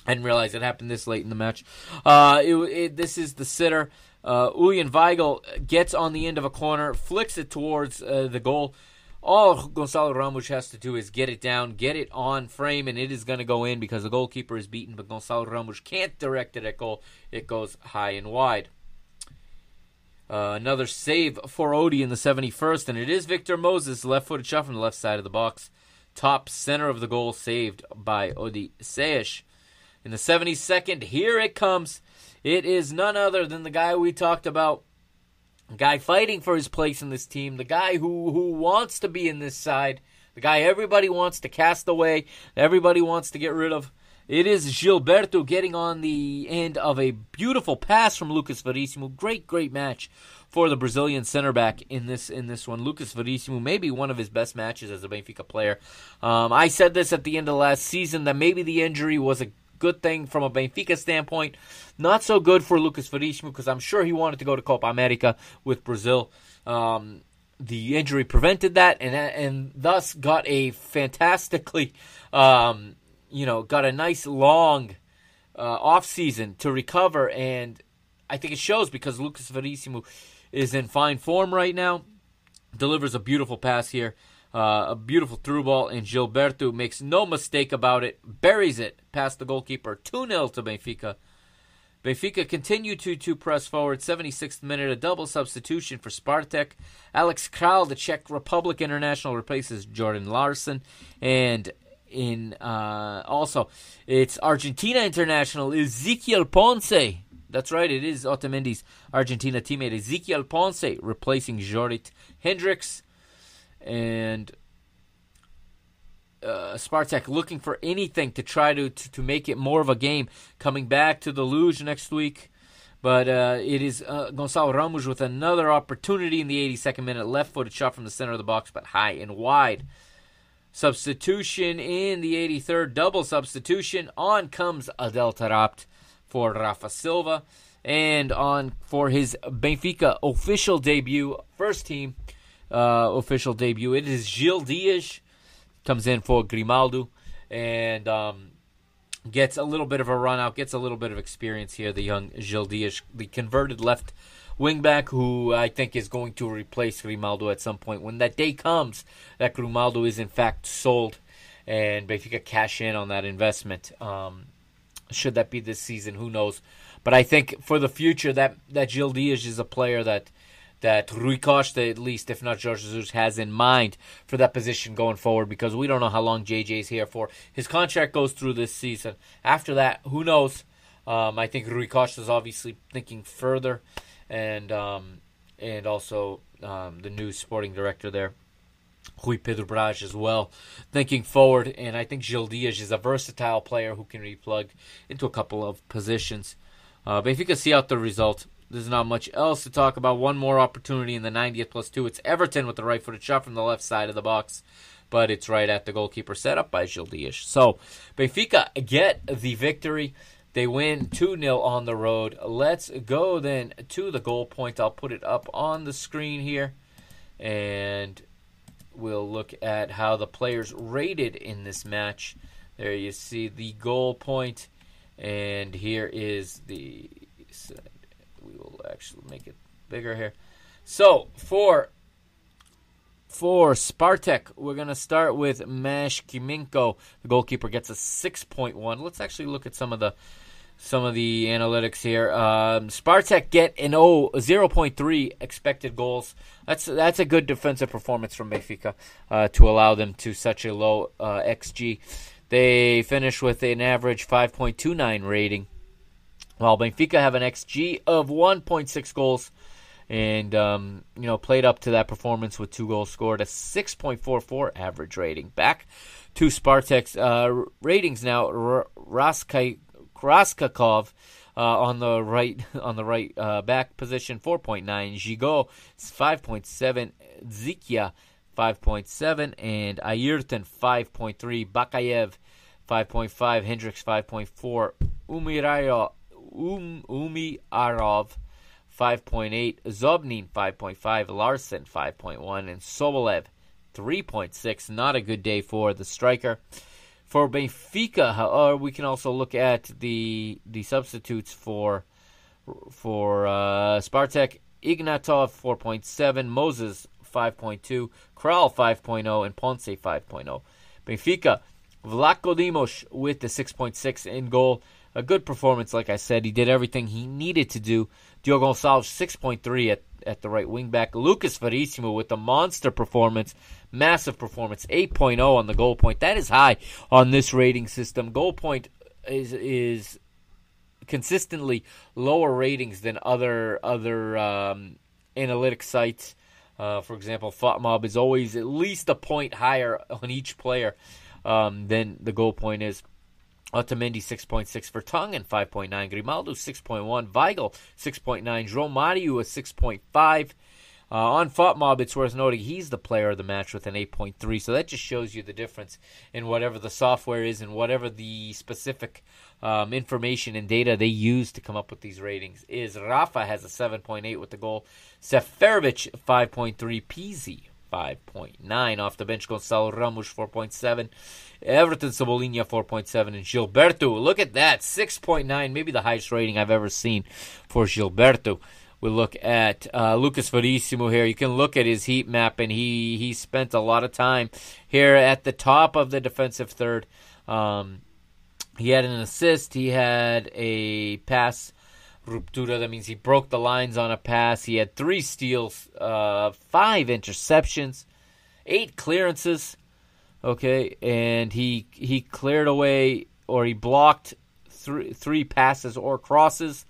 I didn't realize it happened this late in the match. Uh, it, it, this is the sitter. Uh, Julian Weigl gets on the end of a corner, flicks it towards uh, the goal. All Gonzalo Ramos has to do is get it down, get it on frame, and it is going to go in because the goalkeeper is beaten. But Gonzalo Ramos can't direct it at goal. It goes high and wide. Uh, another save for Odie in the 71st, and it is Victor Moses, left footed shot from the left side of the box. Top center of the goal, saved by Odysseas. In the 72nd, here it comes. It is none other than the guy we talked about, guy fighting for his place in this team, the guy who, who wants to be in this side, the guy everybody wants to cast away, everybody wants to get rid of. It is Gilberto getting on the end of a beautiful pass from Lucas Verissimo. Great, great match for the Brazilian center back in this in this one. Lucas Verissimo, maybe one of his best matches as a Benfica player. Um, I said this at the end of last season that maybe the injury was a good thing from a Benfica standpoint. Not so good for Lucas Verissimo because I'm sure he wanted to go to Copa America with Brazil. Um, the injury prevented that, and and thus got a fantastically um, you know, got a nice long uh, off season to recover, and I think it shows because Lucas Verissimo is in fine form right now. Delivers a beautiful pass here, uh, a beautiful through ball, and Gilberto makes no mistake about it, buries it past the goalkeeper, two 0 to Benfica. Benfica continue to, to press forward. 76th minute, a double substitution for Spartak. Alex Kral, the Czech Republic international, replaces Jordan Larsson. And in uh, also it's Argentina international Ezequiel Ponce. That's right, it is Otamendi's Argentina teammate Ezequiel Ponce replacing Jorrit Hendrix and uh, Spartak looking for anything to try to, to, to make it more of a game. Coming back to the Luz next week. But uh, it is uh, Gonçalo Ramos with another opportunity in the 82nd minute. Left footed shot from the center of the box, but high and wide. Substitution in the 83rd, double substitution. On comes Adel Taarabt for Rafa Silva. And on for his Benfica official debut, first team uh, official debut, it is Gil Dias. Comes in for Grimaldo and um, gets a little bit of a run out, gets a little bit of experience here. The young Gil Dias, the converted left wingback who I think is going to replace Grimaldo at some point. When that day comes, that Grimaldo is in fact sold, and Benfica cash in on that investment. Um, should that be this season? Who knows? But I think for the future, that that Gil Dias is a player that that Rui Costa, at least, if not Jorge Jesus, has in mind for that position going forward because we don't know how long JJ is here for. His contract goes through this season. After that, who knows? Um, I think Rui Costa is obviously thinking further and um, and also um, the new sporting director there, Rui Pedro Braz as well, thinking forward. And I think Gil Dias is a versatile player who can be plugged into a couple of positions. Uh, but if you can see out the result, there's not much else to talk about. One more opportunity in the 90th plus two. It's Everton with the right footed shot from the left side of the box, but it's right at the goalkeeper set up by Gil Dias. So Benfica get the victory. They win 2 0 on the road. Let's go then to the goal point. I'll put it up on the screen here. And we'll look at how the players rated in this match. There you see the goal point, and here is the. We will actually make it bigger here. So for for Spartak, we're gonna start with Maksimenko. The goalkeeper gets a six point one. Let's actually look at some of the some of the analytics here. Um, Spartak get an oh, 0.3 expected goals. That's that's a good defensive performance from Benfica uh, to allow them to such a low uh, xG. They finish with an average 5.29 rating, while Benfica have an xG of 1.6 goals, and um, you know played up to that performance with two goals scored, a 6.44 average rating. Back to Spartak's uh, ratings now. R- Raskai Kraskakov uh, on the right [laughs] on the right uh, back position, 4.9. Gigot, 5.7. Dzhikiya, 5.7. And Ayrton, 5.3. Bakayev, 5.5. Hendrix, 5.4. Umirayo, um, Umi Arov, 5.8, Zobnin, 5.5, Larsson, 5.1, and Sobolev, 3.6. Not a good day for the striker. For Benfica, however, we can also look at the the substitutes for for uh, Spartak. Ignatov 4.7, Moses 5.2, Kral 5.0, and Ponce 5.0. Benfica, Vlachodimos with the 6.6 in goal. A good performance, like I said. He did everything he needed to do. Diogo Gonçalves 6.3 at, at the right wing back. Lucas Verissimo with a monster performance. Massive performance. 8.0 on the goal point. That is high on this rating system. Goal point is is consistently lower ratings than other other um, analytic sites. Uh, for example, FotMob is always at least a point higher on each player um, than the goal point is. Otamendi 6.6 Vertonghen 5.9. Grimaldo 6.1. Weigl 6.9. João Mario a 6.5. Uh, on mob. it's worth noting he's the player of the match with an 8.3. So that just shows you the difference in whatever the software is and whatever the specific um, information and data they use to come up with these ratings is. Rafa has a 7.8 with the goal. Seferovic 5.3. Pizzi 5.9 off the bench. Gonçalo Ramos 4.7. Everton Cebolinha 4.7 and Gilberto. Look at that 6.9, maybe the highest rating I've ever seen for Gilberto we look at uh, Lucas Verissimo here. You can look at his heat map, and he he spent a lot of time here at the top of the defensive third. Um, he had an assist. He had a pass ruptura. That means he broke the lines on a pass. He had three steals, uh, five interceptions, eight clearances. Okay, and he he cleared away or he blocked three three passes or crosses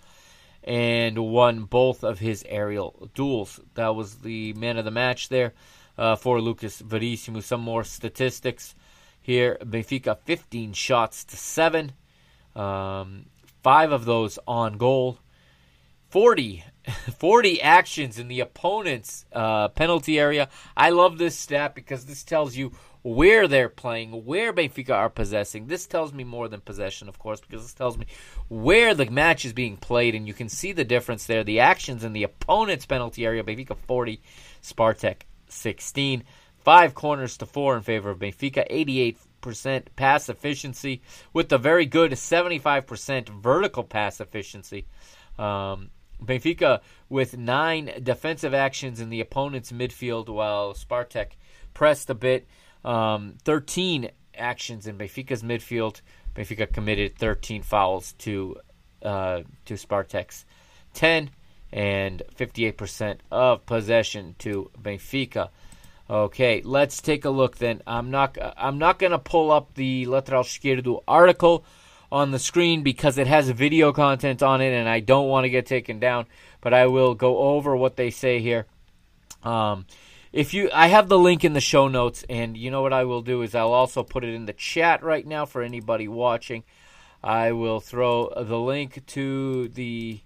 and won both of his aerial duels. That was the man of the match there uh, for Lucas Verissimo. Some more statistics here. Benfica 15 shots to 7. Um, five of those on goal. 40, 40 actions in the opponent's uh, penalty area. I love this stat because this tells you where they're playing, where Benfica are possessing. This tells me more than possession, of course, because this tells me where the match is being played, and you can see the difference there. The actions in the opponent's penalty area, Benfica 40, Spartak 16. Five corners to four in favor of Benfica, 88% pass efficiency, with a very good 75% vertical pass efficiency. Um, Benfica with nine defensive actions in the opponent's midfield, while Spartak pressed a bit. Um, 13 actions in Benfica's midfield. Benfica committed 13 fouls to uh, to Spartak's 10 and 58% of possession to Benfica. Okay, let's take a look then. I'm not I'm not going to pull up the Lateral Esquerdo article on the screen because it has video content on it and I don't want to get taken down, but I will go over what they say here. Um, if you I have the link in the show notes and you know what I will do is I'll also put it in the chat right now for anybody watching. I will throw the link to the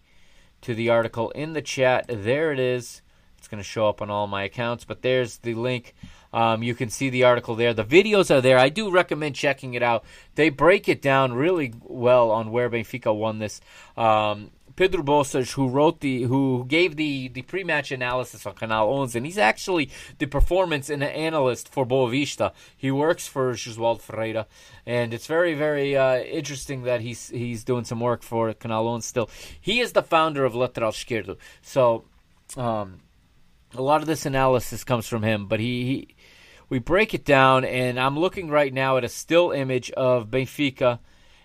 to the article in the chat. There it is. It's going to show up on all my accounts, but there's the link. Um, you can see the article there. The videos are there. I do recommend checking it out. They break it down really well on where Benfica won this. Um, Pedro Bouças, who wrote the, who gave the the pre-match analysis on Canal Onze, and he's actually the performance and analyst for Boavista. He works for Jesualdo Ferreira, and it's very very uh, interesting that he's he's doing some work for Canal Onze still. He is the founder of Lateral Esquerdo, so um, a lot of this analysis comes from him. But he, he we break it down, and I'm looking right now at a still image of Benfica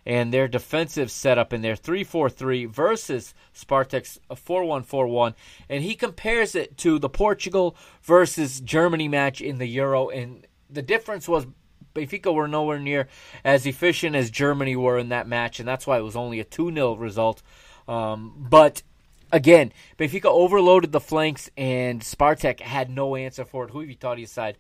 and their defensive setup in their 3-4-3 versus Spartak's 4-1-4-1 and he compares it to the Portugal versus Germany match in the Euro and the difference was Benfica were nowhere near as efficient as Germany were in that match and that's why it was only a 2-0 result. Um, but again Benfica overloaded the flanks and Spartak had no answer for it. Rui Vitória's side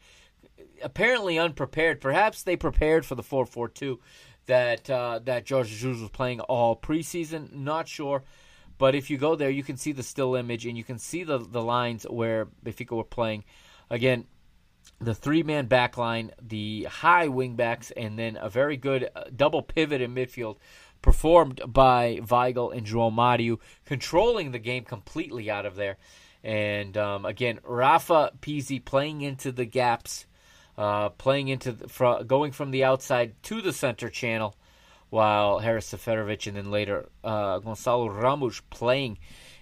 apparently unprepared perhaps they prepared for the 4-4-2 that uh, that Jorge Jesus was playing all preseason. Not sure, but if you go there, you can see the still image and you can see the the lines where Benfica were playing. Again, the three man back line, the high wing backs, and then a very good uh, double pivot in midfield performed by Weigl and João controlling the game completely out of there. And um, again, Rafa Pizzi playing into the gaps, uh, playing into the, fr- going from the outside to the center channel, while Haris Seferovic and then later uh, Gonçalo Ramos playing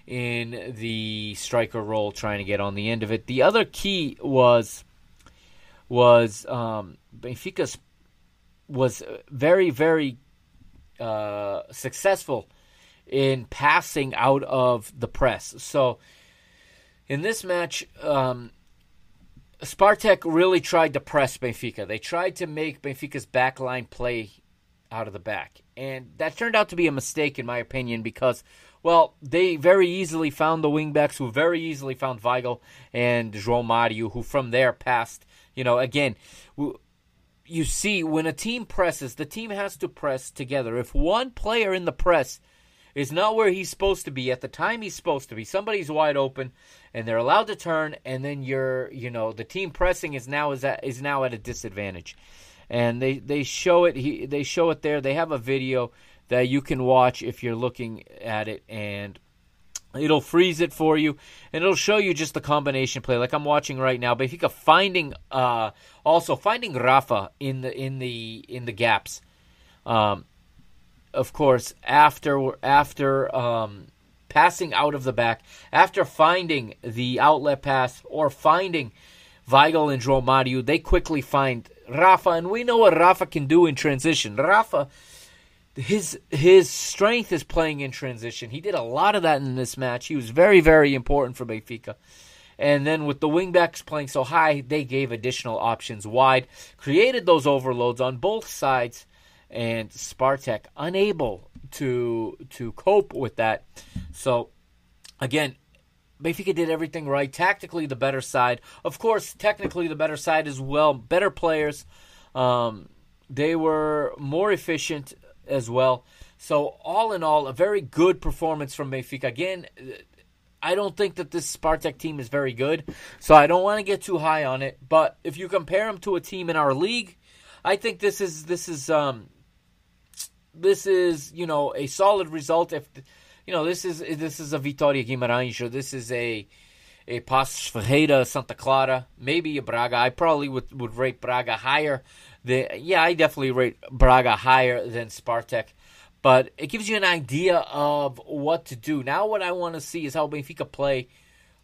in the striker role, trying to get on the end of it. The other key was was um, Benfica's was very very uh, successful in passing out of the press. So in this match, um, Spartak really tried to press Benfica. They tried to make Benfica's backline play out of the back. And that turned out to be a mistake, in my opinion, because, well, they very easily found the wingbacks, who very easily found Weigl and João Mario, who from there passed. You know, again, you see, when a team presses, the team has to press together. If one player in the press is not where he's supposed to be at the time he's supposed to be, somebody's wide open, and they're allowed to turn, and then you're, you know, the team pressing is now is at, is now at a disadvantage and they they show it he, they show it there. They have a video that you can watch if you're looking at it and It'll freeze it for you, and it'll show you just the combination play, like I'm watching right now. But if you could finding, uh, also finding Rafa in the in the in the gaps, um, of course after after um, passing out of the back, after finding the outlet pass or finding Weigl and João Mario, they quickly find Rafa, and we know what Rafa can do in transition. Rafa, his his strength is playing in transition. He did a lot of that in this match. He was very very important for Benfica. And then with the wingbacks playing so high, they gave additional options wide, created those overloads on both sides, and Spartak unable to to cope with that. So again, Benfica did everything right. Tactically, the better side. Of course, technically, the better side as well. Better players. Um, they were more efficient as well. So, all in all, a very good performance from Benfica. Again, I don't think that this Spartak team is very good, so I don't want to get too high on it. But if you compare them to a team in our league, I think this is this is um, this is you know a solid result. If you know, this is this is a Vitória Guimarães or this is a a Paços Ferreira, Santa Clara, maybe a Braga. I probably would, would rate Braga higher. The yeah, I definitely rate Braga higher than Spartak. But it gives you an idea of what to do. Now, what I want to see is how Benfica play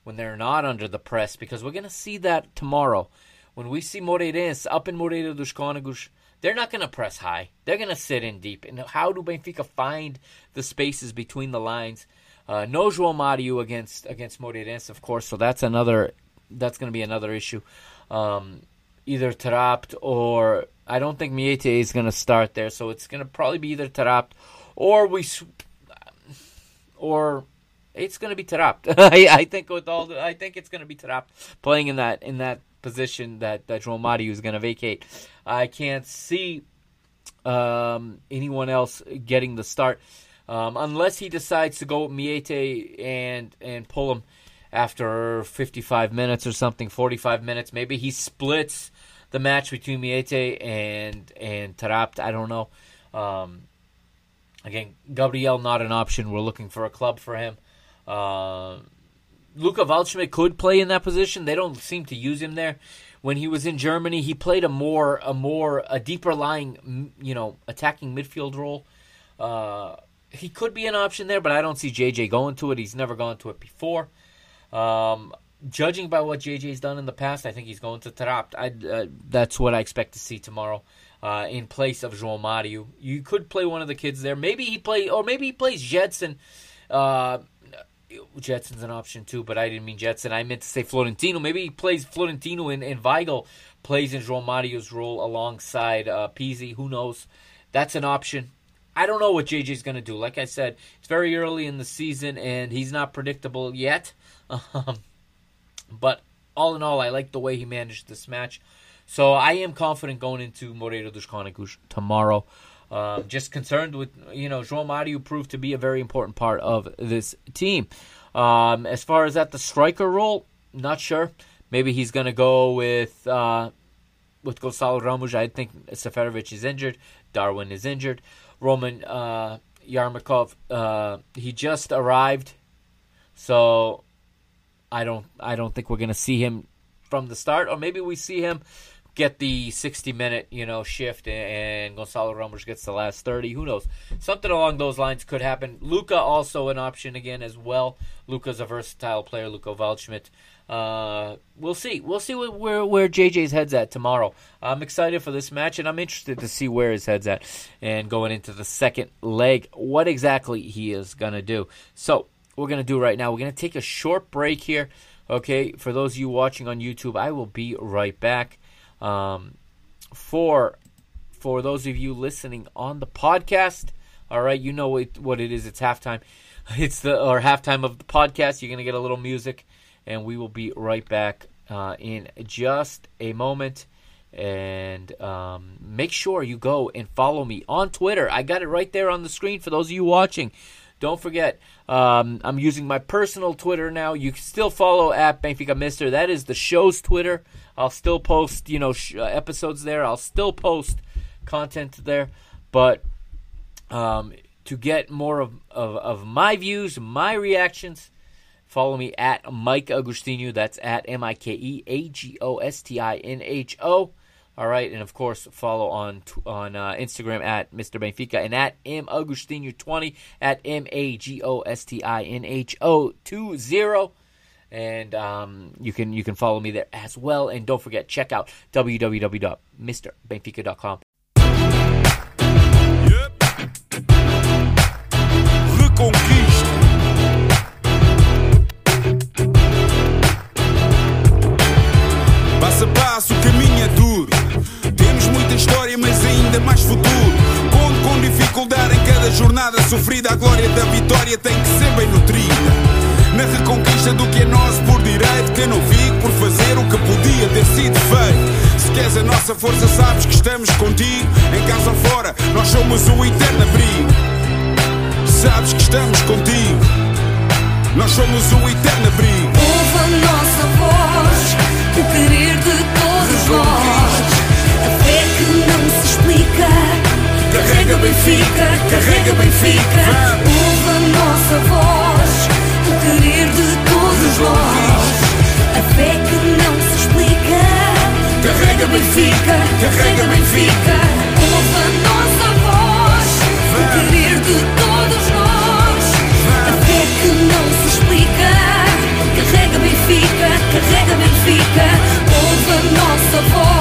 when they're not under the press, because we're going to see that tomorrow. When we see Moreirense up in Moreira dos Cónegos, they're not going to press high. They're going to sit in deep. And how do Benfica find the spaces between the lines? Uh, no João Mario against against Moreirense, of course. So that's another. That's going to be another issue. Um, either Taarabt or I don't think Meïté is going to start there. So it's going to probably be either Taarabt or we or it's going to be Taarabt. [laughs] I, I think with all the, I think it's going to be Taarabt playing in that in that position that that João Mario is going to vacate. I can't see um, anyone else getting the start um, unless he decides to go with Meïté and and pull him after 55 minutes or something, 45 minutes. Maybe he splits the match between Meïté and and Taarabt. I don't know. Um, again, Gabriel not an option. We're looking for a club for him. Uh, Luca Waldschmidt could play in that position. They don't seem to use him there. When he was in Germany, he played a more a more a deeper lying, you know, attacking midfield role. Uh, he could be an option there, but I don't see JJ going to it. He's never gone to it before. Um, judging by what JJ's done in the past, I think he's going to Taarabt. Uh, that's what I expect to see tomorrow. Uh, in place of João Mario, you could play one of the kids there. Maybe he play, or maybe he plays Gedson. Uh, Gedson's an option too, but I didn't mean Gedson. I meant to say Florentino. Maybe he plays Florentino and, and Weigl plays in João Mario's role alongside uh, Pizzi. Who knows? That's an option. I don't know what JJ's going to do. Like I said, it's very early in the season and he's not predictable yet. [laughs] Um, but all in all, I like the way he managed this match. So I am confident going into Moreira dos Cónegos tomorrow. Uh, just concerned with you know João Mario proved to be a very important part of this team. Um, as far as at the striker role, not sure. Maybe he's going to go with uh, with Gonçalo Ramos. I think Seferovic is injured. Darwin is injured. Roman uh, Yarmakov. Uh, he just arrived, so I don't I don't think we're going to see him from the start, or maybe we see him get the 60 minute you know shift and Gonzalo Ramos gets the last 30 who knows? Something along those lines could happen. Luca also an option again as well. Luca's a versatile player Luca Waldschmidt. Uh, we'll see. We'll see where, where, where JJ's head's at tomorrow. I'm excited for this match and I'm interested to see where his head's at and going into the second leg what exactly he is going to do. So we're going to do right now. We're going to take a short break here okay? For those of you watching on YouTube I will be right back um, for for those of you listening on the podcast, all right, you know what, what it is. It's halftime. [laughs] It's the or halftime of the podcast. You're gonna get a little music, and we will be right back uh, in just a moment. And um, make sure you go and follow me on Twitter. I got it right there on the screen for those of you watching. Don't forget, um, I'm using my personal Twitter now. You can still follow at Benfica Mister. That is the show's Twitter. I'll still post, you know, sh- uh, episodes there. I'll still post content there. But um, to get more of, of, of, my views, my reactions, follow me at Mike Agostinho. That's at M I K E A G O S T I N H O. All right, and of course, follow on on uh, Instagram at Mr. Benfica and at M Agostinho twenty at M A G O S T I N H O two zero, and um, you can you can follow me there as well. And don't forget, check out www.mrbenfica.com. Yep. Passo a passo, o caminho é duro. Temos muita história, mas ainda mais futuro. Conto com dificuldade em cada jornada sofrida. A glória queres a nossa força, sabes que estamos contigo. Em casa ou fora, nós somos o eterno abrigo. Sabes que estamos contigo. Nós somos o eterno abrigo. Ouve a nossa voz, o querer de todos nós. A fé que não se explica. Carrega Benfica, carrega Benfica. Ouve a nossa voz, o querer de todos nós. A fé que. Carrega Benfica, carrega Benfica. Ouve a nossa voz, o querer de todos nós. A fé que não se explica. Carrega Benfica, carrega Benfica. Ouve a nossa voz,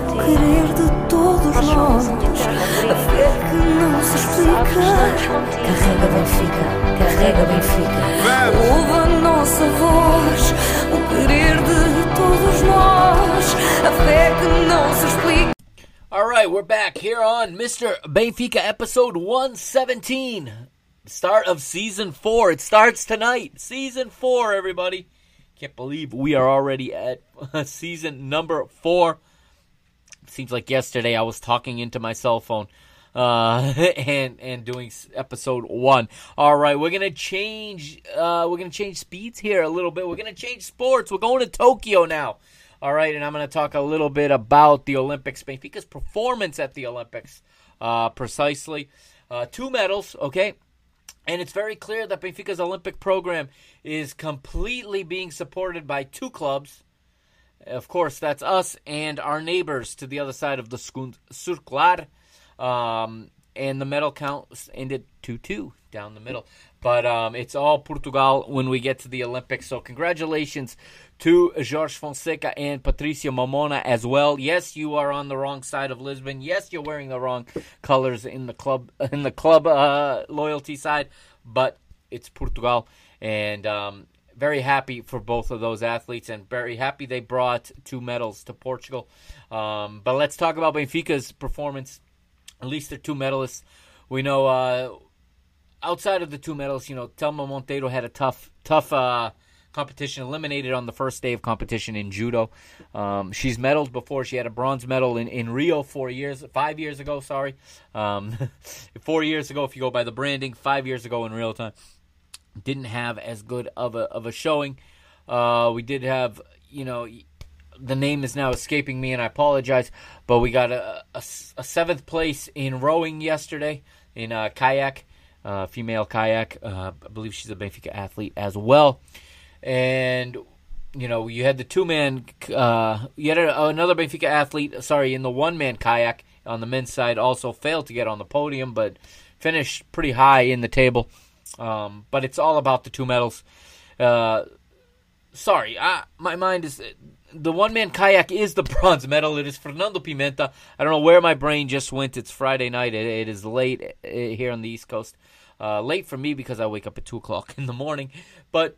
Ouve a nossa voz, o querer de todos nós. A fé que não se explica. Carrega Benfica, carrega Benfica. Ouve a nossa voz, o querer de todos nós. A fé que não se explica. All right, we're back here on Mr. Benfica episode 117. Start of season 4. It starts tonight. Season 4, everybody. Can't believe we are already at [laughs] season number 4. Seems like yesterday I was talking into my cell phone uh, [laughs] and and doing episode 1. All right, we're to change uh, we're to change speeds here a little bit. We're to change sports. We're going to Tokyo now. All right, and I'm to talk a little bit about the Olympics, Benfica's performance at the Olympics, uh, precisely. Uh, two medals, okay? And it's very clear that Benfica's Olympic program is completely being supported by two clubs. Of course, that's us and our neighbors to the other side of the Segunda Circular. Um, and the medal count ended 2 2 down the middle. But um, it's all Portugal when we get to the Olympics. So, congratulations to Jorge Fonseca and Patricia Mamona as well. Yes, you are on the wrong side of Lisbon. Yes, you're wearing the wrong colors in the club in the club uh, loyalty side, but it's Portugal and um, very happy for both of those athletes and very happy they brought two medals to Portugal. Um, but let's talk about Benfica's performance. At least they're two medalists. We know uh, outside of the two medals, you know, Telma Monteiro had a tough, tough uh, competition, eliminated on the first day of competition in judo. Um, she's medaled before. She had a bronze medal in, in Rio four years, five years ago. Sorry, um, [laughs] four years ago if you go by the branding. Five years ago in real time, didn't have as good of a of a showing. Uh, we did have, you know. The name is now escaping me, and I apologize. But we got a, a, a seventh place in rowing yesterday in uh, kayak, uh, female kayak. Uh, I believe she's a Benfica athlete as well and you know you had the two man, you had a, another Benfica athlete, sorry, in the one man kayak on the men's side also failed to get on the podium, but finished pretty high in the table. Um, but it's all about the two medals. Uh, sorry, I, my mind is the one man kayak is the [laughs] bronze medal. It is Fernando Pimenta. I don't know where my brain just went. It's Friday night. it, it is late uh, here on the East Coast. Uh, late for me because I wake up at two o'clock [laughs] in the morning. But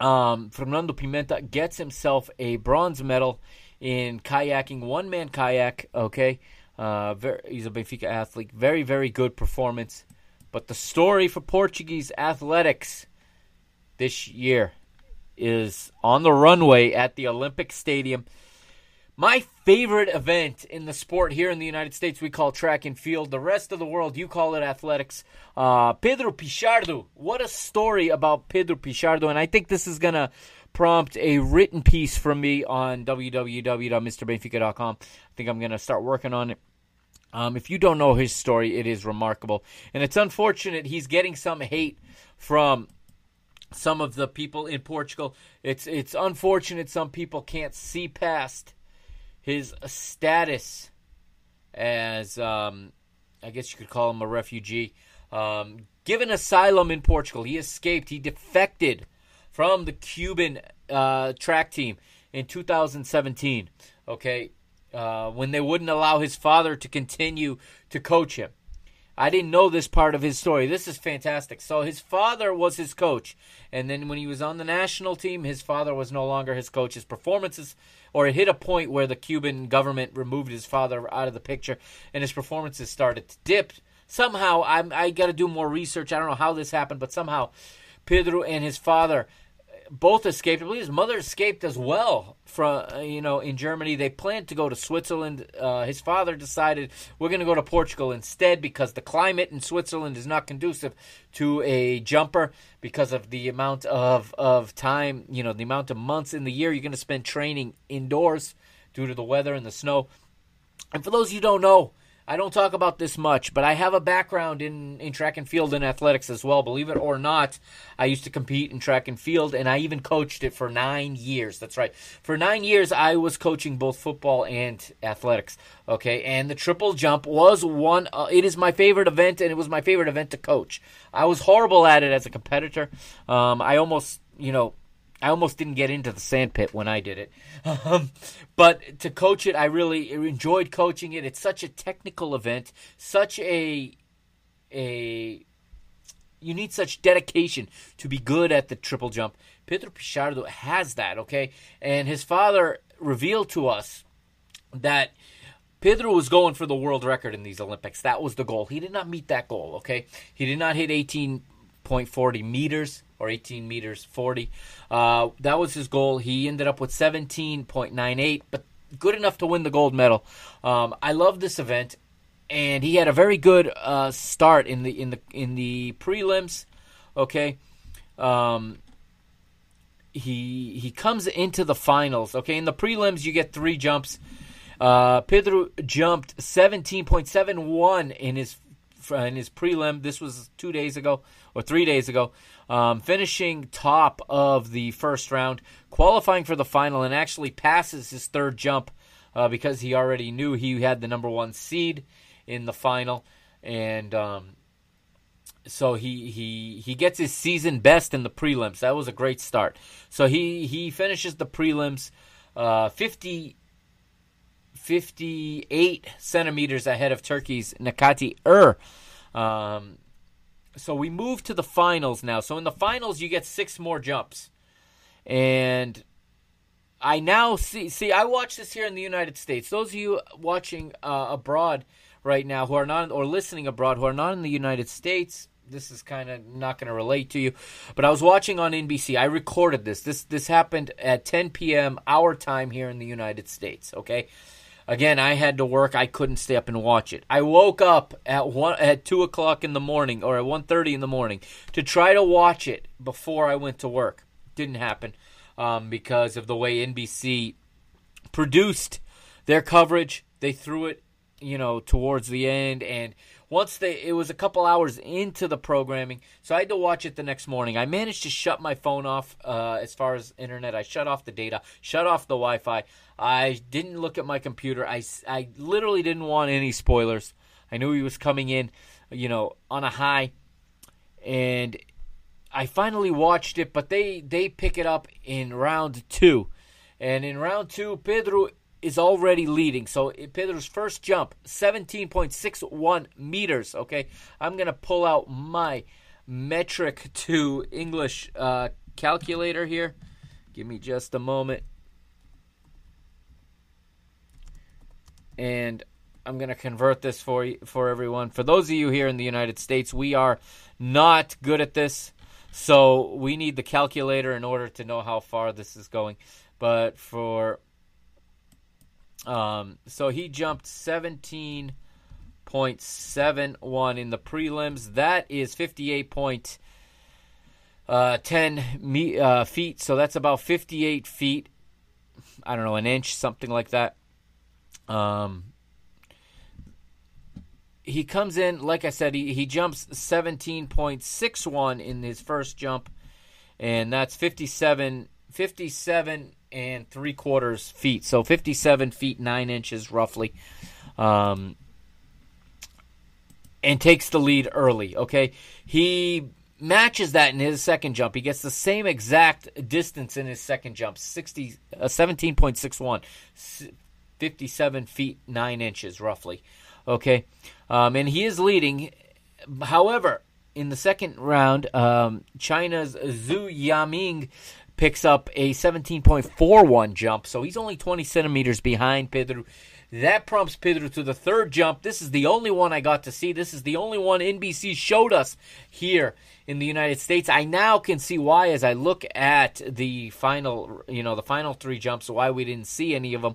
um, Fernando Pimenta gets himself a bronze medal in kayaking, one man kayak. Okay, uh, very, he's a Benfica athlete. Very, very good performance. But the story for Portuguese athletics this year is on the runway at the Olympic Stadium. My favorite event in the sport here in the United States, we call track and field. The rest of the world, you call it athletics. Uh, Pedro Pichardo. What a story about Pedro Pichardo. And I think this is going to prompt a written piece from me on www.mrbenfica.com. I think I'm going to start working on it. Um, if you don't know his story, it is remarkable. And it's unfortunate he's getting some hate from some of the people in Portugal. It's it's unfortunate some people can't see past his status as, um, I guess you could call him a refugee, um, given asylum in Portugal. He escaped, he defected from the Cuban uh, track team in 2017, okay, uh, when they wouldn't allow his father to continue to coach him. I didn't know this part of his story. This is fantastic. So his father was his coach, and then when he was on the national team, his father was no longer his coach. His performances, or it hit a point where the Cuban government removed his father out of the picture, and his performances started to dip. Somehow, I'm, I got to do more research. I don't know how this happened, but somehow Pedro and his father both escaped. I believe his mother escaped as well from uh, you know in Germany. They planned to go to Switzerland. Uh, his father decided we're going to go to Portugal instead because the climate in Switzerland is not conducive to a jumper because of the amount of of time you know the amount of months in the year you're going to spend training indoors due to the weather and the snow. And for those you don't know, I don't talk about this much, but I have a background in, in track and field and athletics as well. Believe it or not, I used to compete in track and field, and I even coached it for nine years. That's right. For nine years, I was coaching both football and athletics. Okay, and the triple jump was one. Uh, it is my favorite event, and it was my favorite event to coach. I was horrible at it as a competitor. Um, I almost, you know, I almost didn't get into the sandpit when I did it. Um, but to coach it, I really enjoyed coaching it. It's such a technical event, such a a you need such dedication to be good at the triple jump. Pedro Pichardo has that, okay? And his father revealed to us that Pedro was going for the world record in these Olympics. That was the goal. He did not meet that goal, okay? He did not hit 18.40 meters or 18 meters 40. Uh, that was his goal. He ended up with 17.98, but good enough to win the gold medal. Um, I love this event, and he had a very good uh, start in the in the in the prelims. Okay, um, he he comes into the finals. Okay, in the prelims you get three jumps. Uh, Pedro jumped 17.71 in his in his prelim. This was two days ago or three days ago um, finishing top of the first round, qualifying for the final, and actually passes his third jump uh, because he already knew he had the number one seed in the final, and um, so he he he gets his season best in the prelims. That was a great start. So he he finishes the prelims uh, 50, 58 centimeters ahead of Turkey's Necati Ur. Um, so we move to the finals now. So in the finals, you get six more jumps. and I now see. See, I watch this here in the United States. Those of you watching uh, abroad right now who are not or listening abroad who are not in the United States, this is kind of not going to relate to you. But I was watching on NBC. I recorded this. This this happened at 10 p.m. our time here in the United States. Okay. Again, I had to work. I couldn't stay up and watch it. I woke up at one at two o'clock in the morning or at 1.30 in the morning to try to watch it before I went to work. Didn't happen um, because of the way NBC produced their coverage. They threw it, you know, towards the end, and once they it was a couple hours into the programming, so I had to watch it the next morning. I managed to shut my phone off uh, as far as internet. I shut off the data, shut off the Wi-Fi. I didn't look at my computer. I I literally didn't want any spoilers. I knew he was coming in, you know, on a high, and I finally watched it. But they they pick it up in round two, and in round two, Pedro is already leading. So Pedro's first jump, 17.61 meters. Okay, I'm gonna pull out my metric to English uh, calculator here. Give me just a moment, and I'm gonna convert this for you, for everyone. For those of you here in the United States, we are not good at this, so we need the calculator in order to know how far this is going. But for um, so he jumped 17.71 in the prelims. That is 58.10 uh, me, uh, feet. So that's about 58 feet. I don't know, an inch, something like that. Um, he comes in, like I said, he, he jumps 17.61 in his first jump, and that's 57, 57 and three quarters feet, so 57 feet 9 inches roughly. Um, and takes the lead early, okay? He matches that in his second jump. He gets the same exact distance in his second jump, 60 uh, 17.61, 57 feet 9 inches roughly. Okay? Um, and he is leading. However, in the second round, um, China's Zhu Yaming picks up a 17.41 jump, so he's only 20 centimeters behind Pedro. That prompts Pedro to the third jump. This is the only one I got to see. This is the only one NBC showed us here in the United States. I now can see why as I look at the final, you know, the final three jumps, why we didn't see any of them.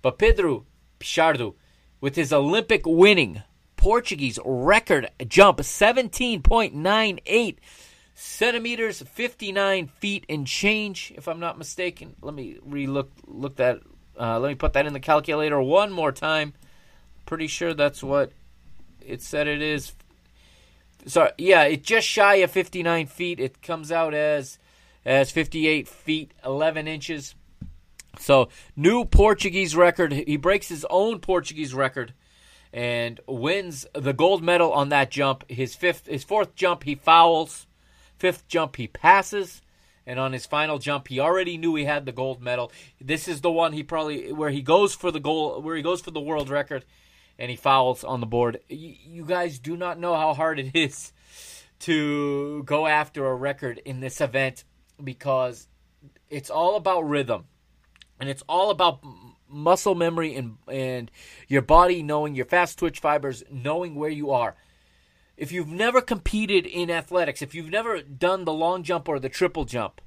But Pedro Pichardo, with his Olympic winning Portuguese record jump, 17.98 centimeters, 59 feet and change, if I'm not mistaken. Let me relook look that. Uh, let me put that in the calculator one more time. Pretty sure that's what it said it is. So yeah, it's just shy of 59 feet. It comes out as as 58 feet 11 inches. So new Portuguese record. He breaks his own Portuguese record and wins the gold medal on that jump. His fifth, his fourth jump, he fouls. Fifth jump, he passes. And on his final jump, he already knew he had the gold medal. This is the one he probably where he goes for the goal, where he goes for the world record, and he fouls on the board. You guys do not know how hard it is to go after a record in this event because it's all about rhythm, and it's all about muscle memory and and your body knowing your fast twitch fibers, knowing where you are if you've never competed in athletics, if you've never done the long jump or the triple jump,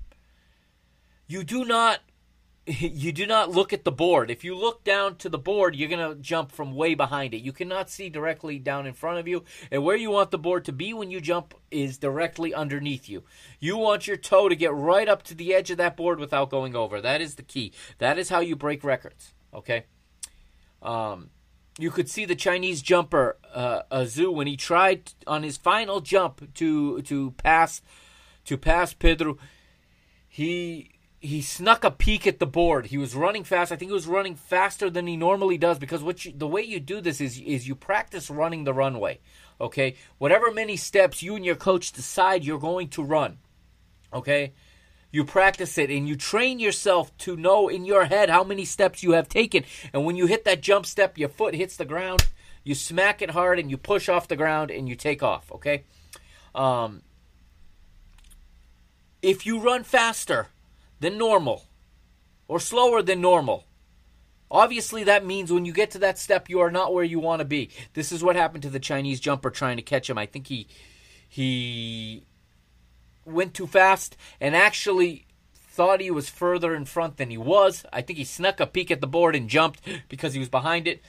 you do not [laughs] you do not look at the board. If you look down to the board, you're going to jump from way behind it. You cannot see directly down in front of you. And where you want the board to be when you jump is directly underneath you. You want your toe to get right up to the edge of that board without going over. That is the key. That is how you break records. Okay? Um, you could see the Chinese jumper uh, Azu when he tried on his final jump to to pass to pass Pedro. He he snuck a peek at the board. He was running fast. I think he was running faster than he normally does because what you, the way you do this is is you practice running the runway. Okay, whatever many steps you and your coach decide you're going to run. Okay, you practice it and you train yourself to know in your head how many steps you have taken. And when you hit that jump step, your foot hits the ground, you smack it hard and you push off the ground and you take off, okay? Um, if you run faster than normal or slower than normal. Obviously, that means when you get to that step, you are not where you want to be. This is what happened to the Chinese jumper trying to catch him. I think he he went too fast and actually thought he was further in front than he was. I think he snuck a peek at the board and jumped because he was behind it,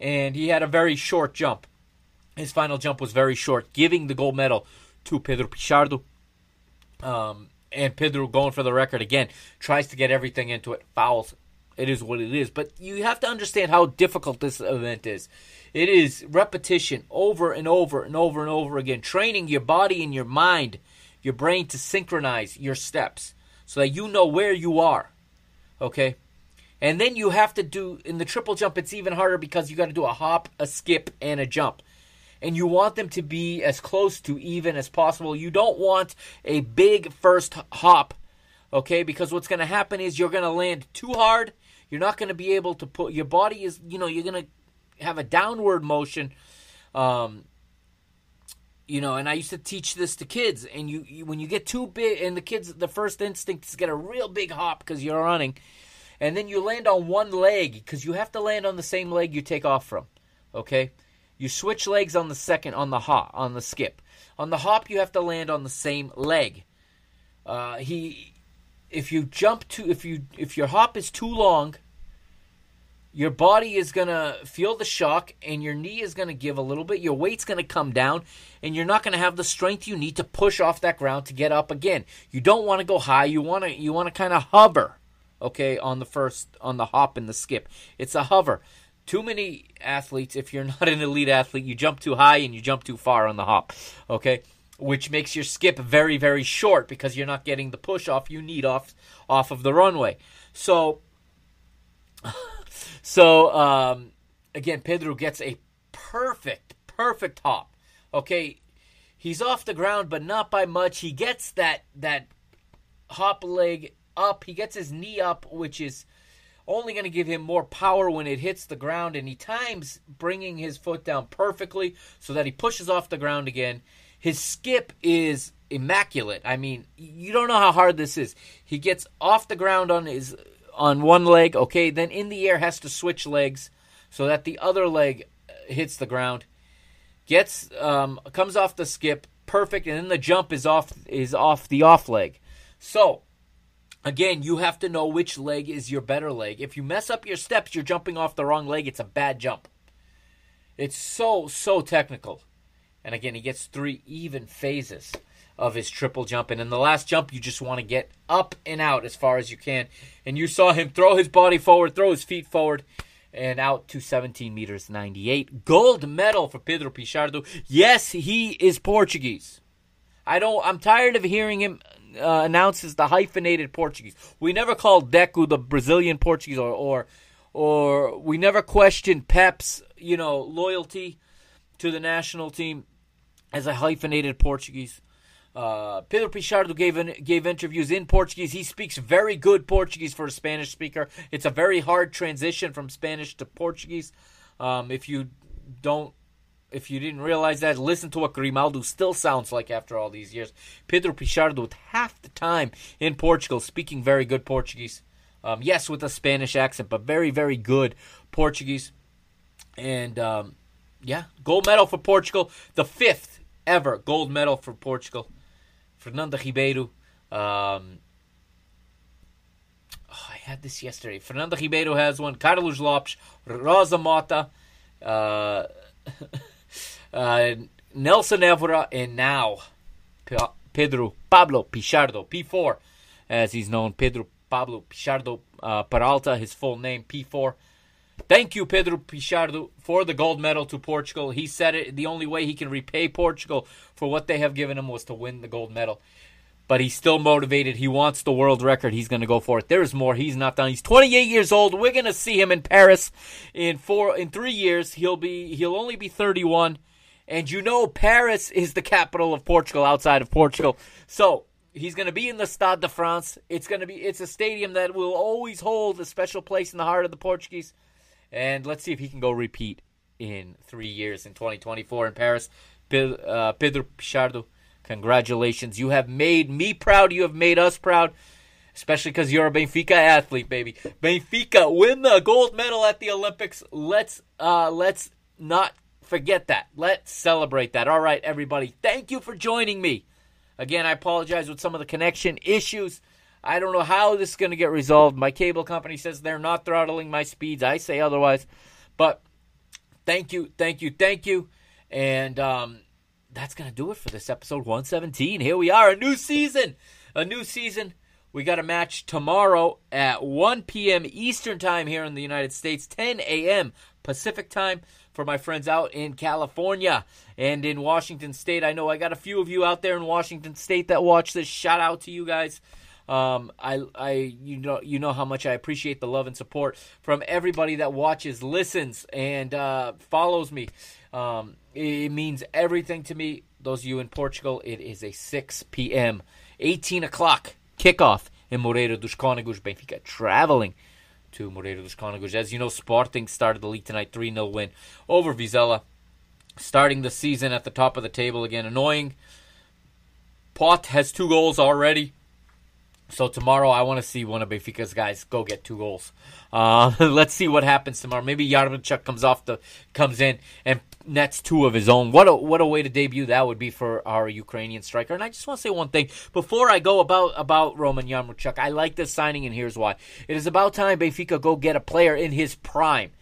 and he had a very short jump. His final jump was very short, giving the gold medal to Pedro Pichardo. Um, and Pedro going for the record again tries to get everything into it, fouls. It is what it is. But you have to understand how difficult this event is. It is repetition over and over and over and over again, training your body and your mind, your brain to synchronize your steps so that you know where you are. Okay? And then you have to do, in the triple jump, it's even harder because you got to do a hop, a skip, and a jump. And you want them to be as close to even as possible. You don't want a big first hop, okay? Because what's going to happen is you're going to land too hard. You're not going to be able to put, your body is, you know, you're going to have a downward motion. Um, you know, and I used to teach this to kids. And you, you, when you get too big, and the kids, the first instinct is get a real big hop because you're running, and then you land on one leg because you have to land on the same leg you take off from. Okay, you switch legs on the second on the hop on the skip. On the hop, you have to land on the same leg. Uh, he, if you jump to if you if your hop is too long, your body is going to feel the shock and your knee is going to give a little bit. Your weight's going to come down and you're not going to have the strength you need to push off that ground to get up again. You don't want to go high. You want to you want to kind of hover, okay, on the first on the hop and the skip. It's a hover. Too many athletes if you're [laughs] not an elite athlete, you jump too high and you jump too far on the hop, okay? Which makes your skip very very short because you're not getting the push off you need off off of the runway. So so um, again, Pedro gets a perfect, perfect hop. Okay, he's off the ground, but not by much. He gets that that hop leg up. He gets his knee up, which is only going to give him more power when it hits the ground, and he times bringing his foot down perfectly so that he pushes off the ground again. His skip is immaculate. I mean, you don't know how hard this is. He gets off the ground on his on one leg, okay, then in the air has to switch legs so that the other leg hits the ground. Gets um, comes off the skip, perfect, and then the jump is off is off the off leg. So again, you have to know which leg is your better leg. If you mess up your steps, you're jumping off the wrong leg. It's a bad jump. It's so so technical. And again, he gets three even phases of his triple jump. And in the last jump, you just want to get up and out as far as you can. And you saw him throw his body forward, throw his feet forward, and out to 17 meters 98. Gold medal for Pedro Pichardo. Yes, he is Portuguese. I don't. I'm tired of hearing him uh, announce as the hyphenated Portuguese. We never called Deco the Brazilian Portuguese, or or or we never questioned Pepe's you know loyalty to the national team as a hyphenated Portuguese. Uh, Pedro Pichardo gave in, gave interviews in Portuguese. He speaks very good Portuguese for a Spanish speaker. It's a very hard transition from Spanish to Portuguese. Um, if you don't, if you didn't realize that, listen to what Grimaldo still sounds like after all these years. Pedro Pichardo with half the time in Portugal, speaking very good Portuguese. Um, yes, with a Spanish accent, but very very good Portuguese. And um, yeah, gold medal for Portugal, the fifth ever gold medal for Portugal. Fernando Ribeiro. Um, oh, I had this yesterday. Fernando Ribeiro has one. Carlos Lopes, Rosa Mota, uh, [laughs] uh, Nelson Évora, and now Pedro Pablo Pichardo, P4, as he's known. Pedro Pablo Pichardo uh, Peralta, his full name, P4. Thank you, Pedro Pichardo, for the gold medal to Portugal. He said it. The only way he can repay Portugal for what they have given him was to win the gold medal. But he's still motivated. He wants the world record. He's going to go for it. There's more. He's not done. He's 28 years old. We're going to see him in Paris in four in three years. He'll be he'll only be 31. And you know Paris is the capital of Portugal outside of Portugal. So he's going to be in the Stade de France. It's going to be it's a stadium that will always hold a special place in the heart of the Portuguese. And let's see if he can go repeat in three years in 2024 in Paris. Uh, Pedro Pichardo, congratulations. You have made me proud. You have made us proud. especially because you're a Benfica athlete, baby. Benfica win the gold medal at the Olympics. Let's uh, let's not forget that. Let's celebrate that. All right, everybody. Thank you for joining me. Again, I apologize with some of the connection issues. I don't know how this is going to get resolved. My cable company says they're not throttling my speeds. I say otherwise. But thank you, thank you, thank you. And um, that's going to do it for this episode 117. Here we are, a new season. A new season. We got a match tomorrow at 1 p.m. Eastern Time here in the United States, 10 a.m. Pacific Time for my friends out in California and in Washington State. I know I got a few of you out there in Washington State that watch this. Shout out to you guys. Um, I, I, you know, you know how much I appreciate the love and support from everybody that watches, listens, and uh, follows me. Um, it means everything to me. Those of you in Portugal, it is a 6 p.m., 18 o'clock kickoff in Moreira dos Cónegos. Benfica traveling to Moreira dos Cónegos. As you know, Sporting started the league tonight, 3 0 win over Vizela. Starting the season at the top of the table again. Annoying. Pote has two goals already. So tomorrow, I want to see one of Benfica's guys go get two goals. Uh, [laughs] let's see what happens tomorrow. Maybe Yaremchuk comes off the comes in and nets two of his own. What a what a way to debut that would be for our Ukrainian striker. And I just want to say one thing before I go about about Roman Yaremchuk. I like this signing, and here's why. It is about time Benfica go get a player in his prime.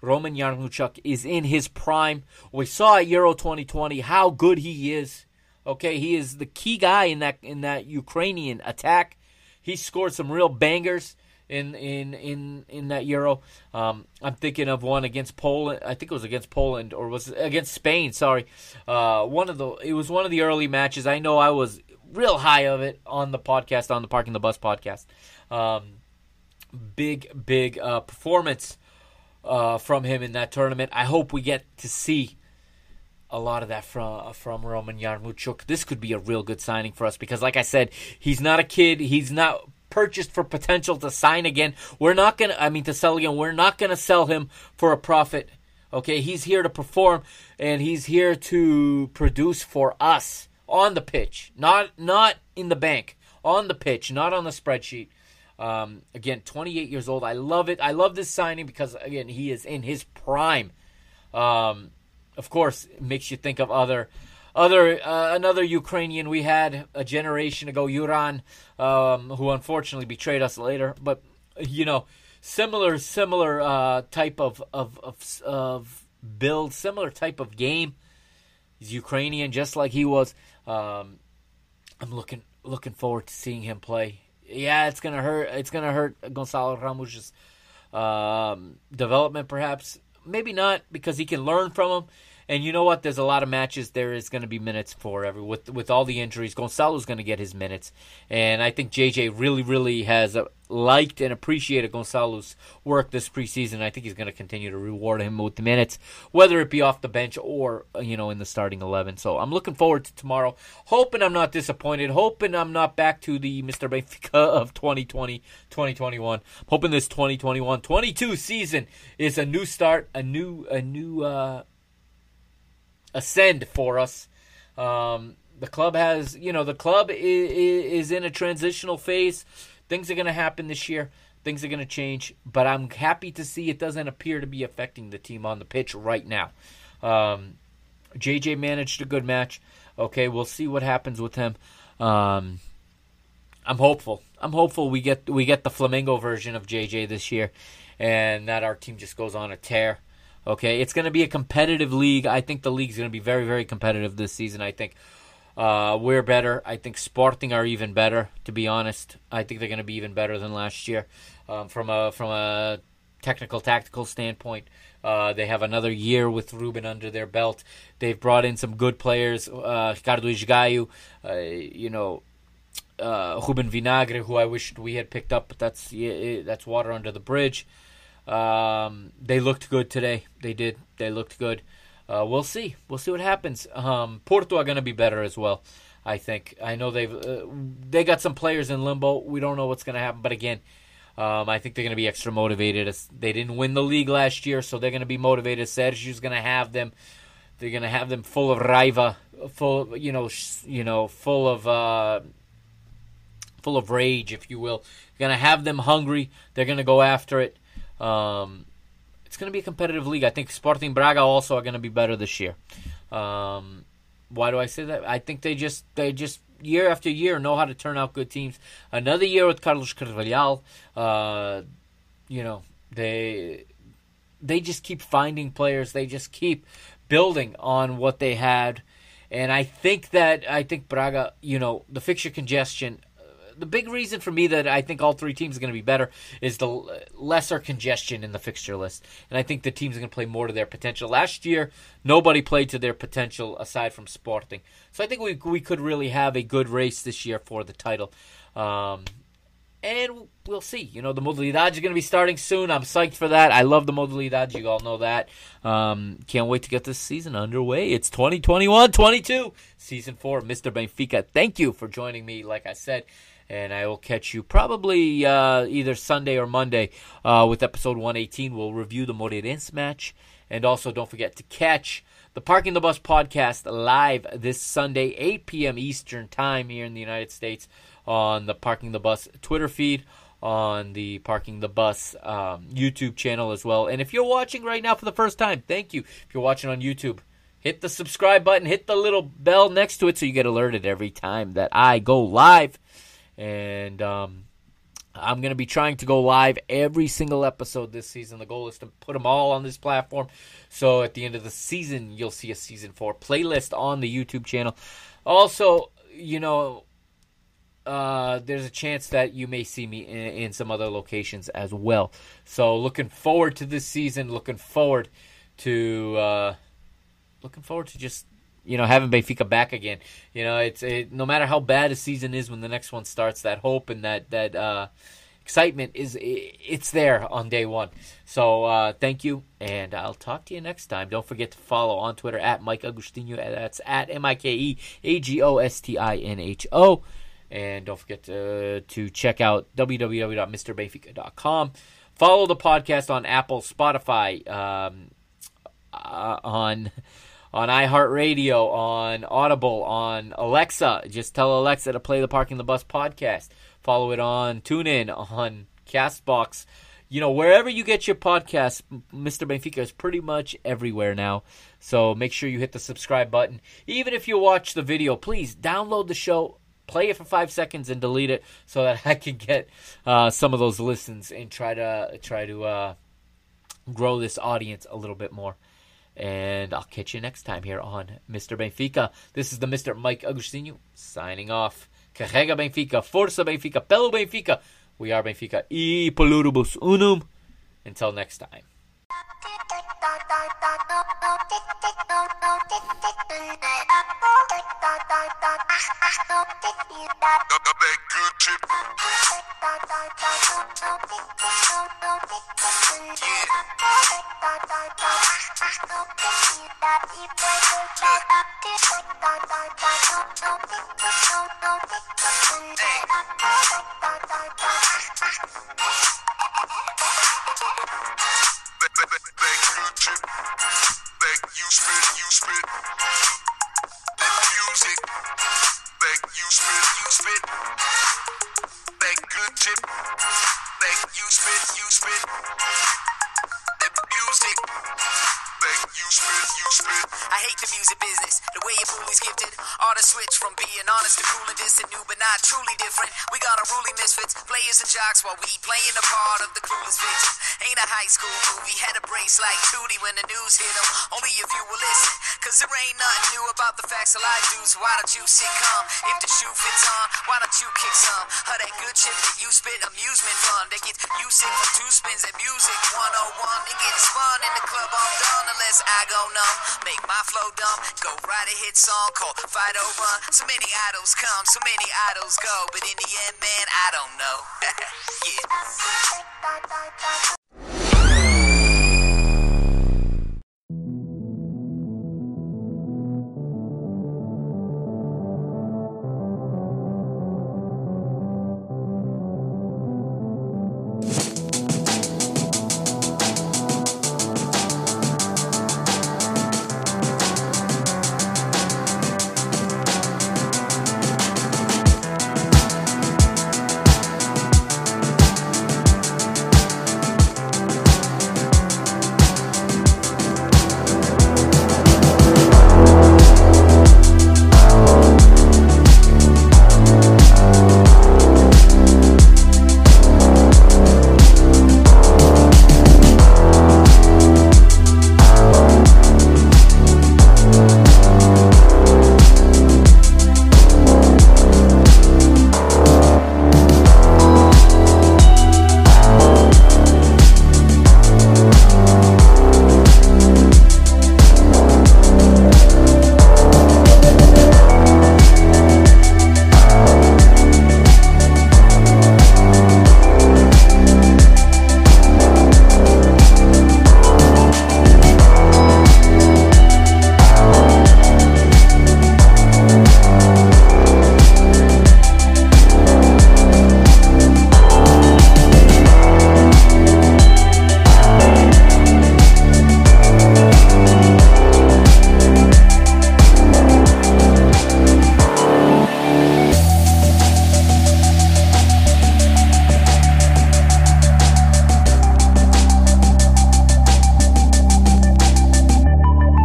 Roman Yaremchuk is in his prime. We saw at Euro 2020 how good he is. Okay, he is the key guy in that in that Ukrainian attack. He scored some real bangers in in in in that Euro. Um, I'm thinking of one against Poland. I think it was against Poland or was against Spain. Sorry, uh, one of the it was one of the early matches. I know I was real high of it on the podcast on the Parking the Bus podcast. Um, big big uh, performance uh, from him in that tournament. I hope we get to see a lot of that from from Roman Yaremchuk. This could be a real good signing for us because, like I said, he's not a kid. He's not purchased for potential to sign again. We're not gonna. I mean, to sell again. We're not gonna sell him for a profit. Okay, he's here to perform and he's here to produce for us on the pitch, not not in the bank, on the pitch, not on the spreadsheet. Um, again, 28 years old. I love it. I love this signing because again, he is in his prime. Um, of course, makes you think of other, other uh, another Ukrainian we had a generation ago, Yuran, um, who unfortunately betrayed us later. But you know, similar similar uh, type of, of of of build, similar type of game. He's Ukrainian, just like he was. Um, I'm looking looking forward to seeing him play. Yeah, it's gonna hurt. It's gonna hurt Gonzalo Ramos' um, development, perhaps. Maybe not because he can learn from him. And you know what? There's a lot of matches. There is going to be minutes for every with with all the injuries. Gonzalo's going to get his minutes, and I think JJ really, really has uh, liked and appreciated Gonzalo's work this preseason. I think he's going to continue to reward him with the minutes, whether it be off the bench or uh, you know in the starting eleven. So I'm looking forward to tomorrow. Hoping I'm not disappointed. Hoping I'm not back to the Mr. Benfica [laughs] of 2020, 2021. I'm Hoping this 2021, 22 season is a new start, a new, a new. uh ascend for us. Um, the club has, you know, the club is, is in a transitional phase. Things are going to happen this year. Things are going to change, but I'm happy to see it doesn't appear to be affecting the team on the pitch right now. Um, JJ managed a good match. Okay, we'll see what happens with him. Um, I'm hopeful. I'm hopeful we get we get the Flamengo version of JJ this year, and that our team just goes on a tear. Okay, it's going to be a competitive league. I think the league's going to be very, very competitive this season. I think uh, we're better. I think Sporting are even better. To be honest, I think they're going to be even better than last year um, from a from a technical, tactical standpoint. Uh, they have another year with Ruben under their belt. They've brought in some good players. Uh, Ricardo Esgaio, uh, you know, uh, Ruben Vinagre, who I wished we had picked up, but that's that's water under the bridge. Um, they looked good today. They did. They looked good. Uh, we'll see. We'll see what happens. Um, Porto are going to be better as well. I think. I know they've uh, they got some players in limbo. We don't know what's going to happen, but again, um, I think they're going to be extra motivated. They didn't win the league last year, so they're going to be motivated. Sergio's going to have them. They're going to have them full of raiva, full of, you know, you know, full of uh, full of rage, if you will. You're going to have them hungry. They're going to go after it. Um, it's going to be a competitive league. I think Sporting Braga also are going to be better this year. Um, why do I say that? I think they just they just year after year know how to turn out good teams. Another year with Carlos Carvalhal, uh, you know they they just keep finding players. They just keep building on what they had, and I think that I think Braga, you know, the fixture congestion the big reason for me that I think all three teams are going to be better is the lesser congestion in the fixture list, and I think the teams are going to play more to their potential. Last year, nobody played to their potential aside from Sporting, so I think we we could really have a good race this year for the title. Um, and we'll see. You know, the Modalidad is going to be starting soon. I'm psyched for that. I love the Modalidad. You all know that. Um, can't wait to get this season underway. It's 2021 22, season four, Mr. Benfica. Thank you for joining me, like I said and I will catch you probably uh, either Sunday or Monday uh, with episode 118. We'll review the Moreirense match, and also don't forget to catch the Parking the Bus podcast live this Sunday, 8 p.m. Eastern Time here in the United States on the Parking the Bus Twitter feed. On the Parking the Bus um, YouTube channel as well. And if you're watching right now for the first time, thank you. If you're watching on YouTube, hit the subscribe button, hit the little bell next to it so you get alerted every time that I go live and um, I'm going to be trying to go live every single episode this season. The goal is to put them all on this platform. So at the end of the season, you'll see a season four playlist on the YouTube channel. Also, you know, uh, there's a chance that you may see me in, in, some other locations as well. So looking forward to this season. Looking forward to uh, looking forward to just you know, having Benfica back again. You know, it's it, no matter how bad a season is when the next one starts, that hope and that that uh, excitement is it's there on day one. So uh, thank you, and I'll talk to you next time. Don't forget to follow on Twitter at Mike Agostinho. That's at M I K E A G O S T I N H O. And don't forget to, to check out www.mrbenfica.com. Follow the podcast on Apple, Spotify, um, uh, on on iHeartRadio, on Audible, on Alexa. Just tell Alexa to play the Parking the Bus podcast. Follow it on TuneIn, on Castbox. You know, wherever you get your podcast, Mr. Benfica is pretty much everywhere now. So make sure you hit the subscribe button. Even if you watch the video, please download the show, play it for five seconds, and delete it so that [laughs] I can get uh, some of those listens and try to try to uh, grow this audience a little bit more. And I'll catch you next time here on Mr. Benfica. This is the Mr. Mike Agostinho signing off. Carrega Benfica, Força Benfica, Pelo Benfica. We are Benfica e Pluribus Unum. Until next time. Spit, you truly different. We got unruly misfits, players and jocks while we playing the part of the coolest victim. Ain't a high school movie, had a brace like Tootie when the news hit them. Only if you will listen, cause there ain't nothing new about the facts of life, dudes. Why don't you sit calm? If the shoe fits on, why don't you kick some? Of that good shit that you spit, amusement fun. They get you sick from two spins at music 101. It gets fun in the club, I'm done unless I go numb. Make my flow dumb, go write a hit song called Fight Run. So many idols come, so many idols go, but in the end, man, I don't know. [laughs] yeah.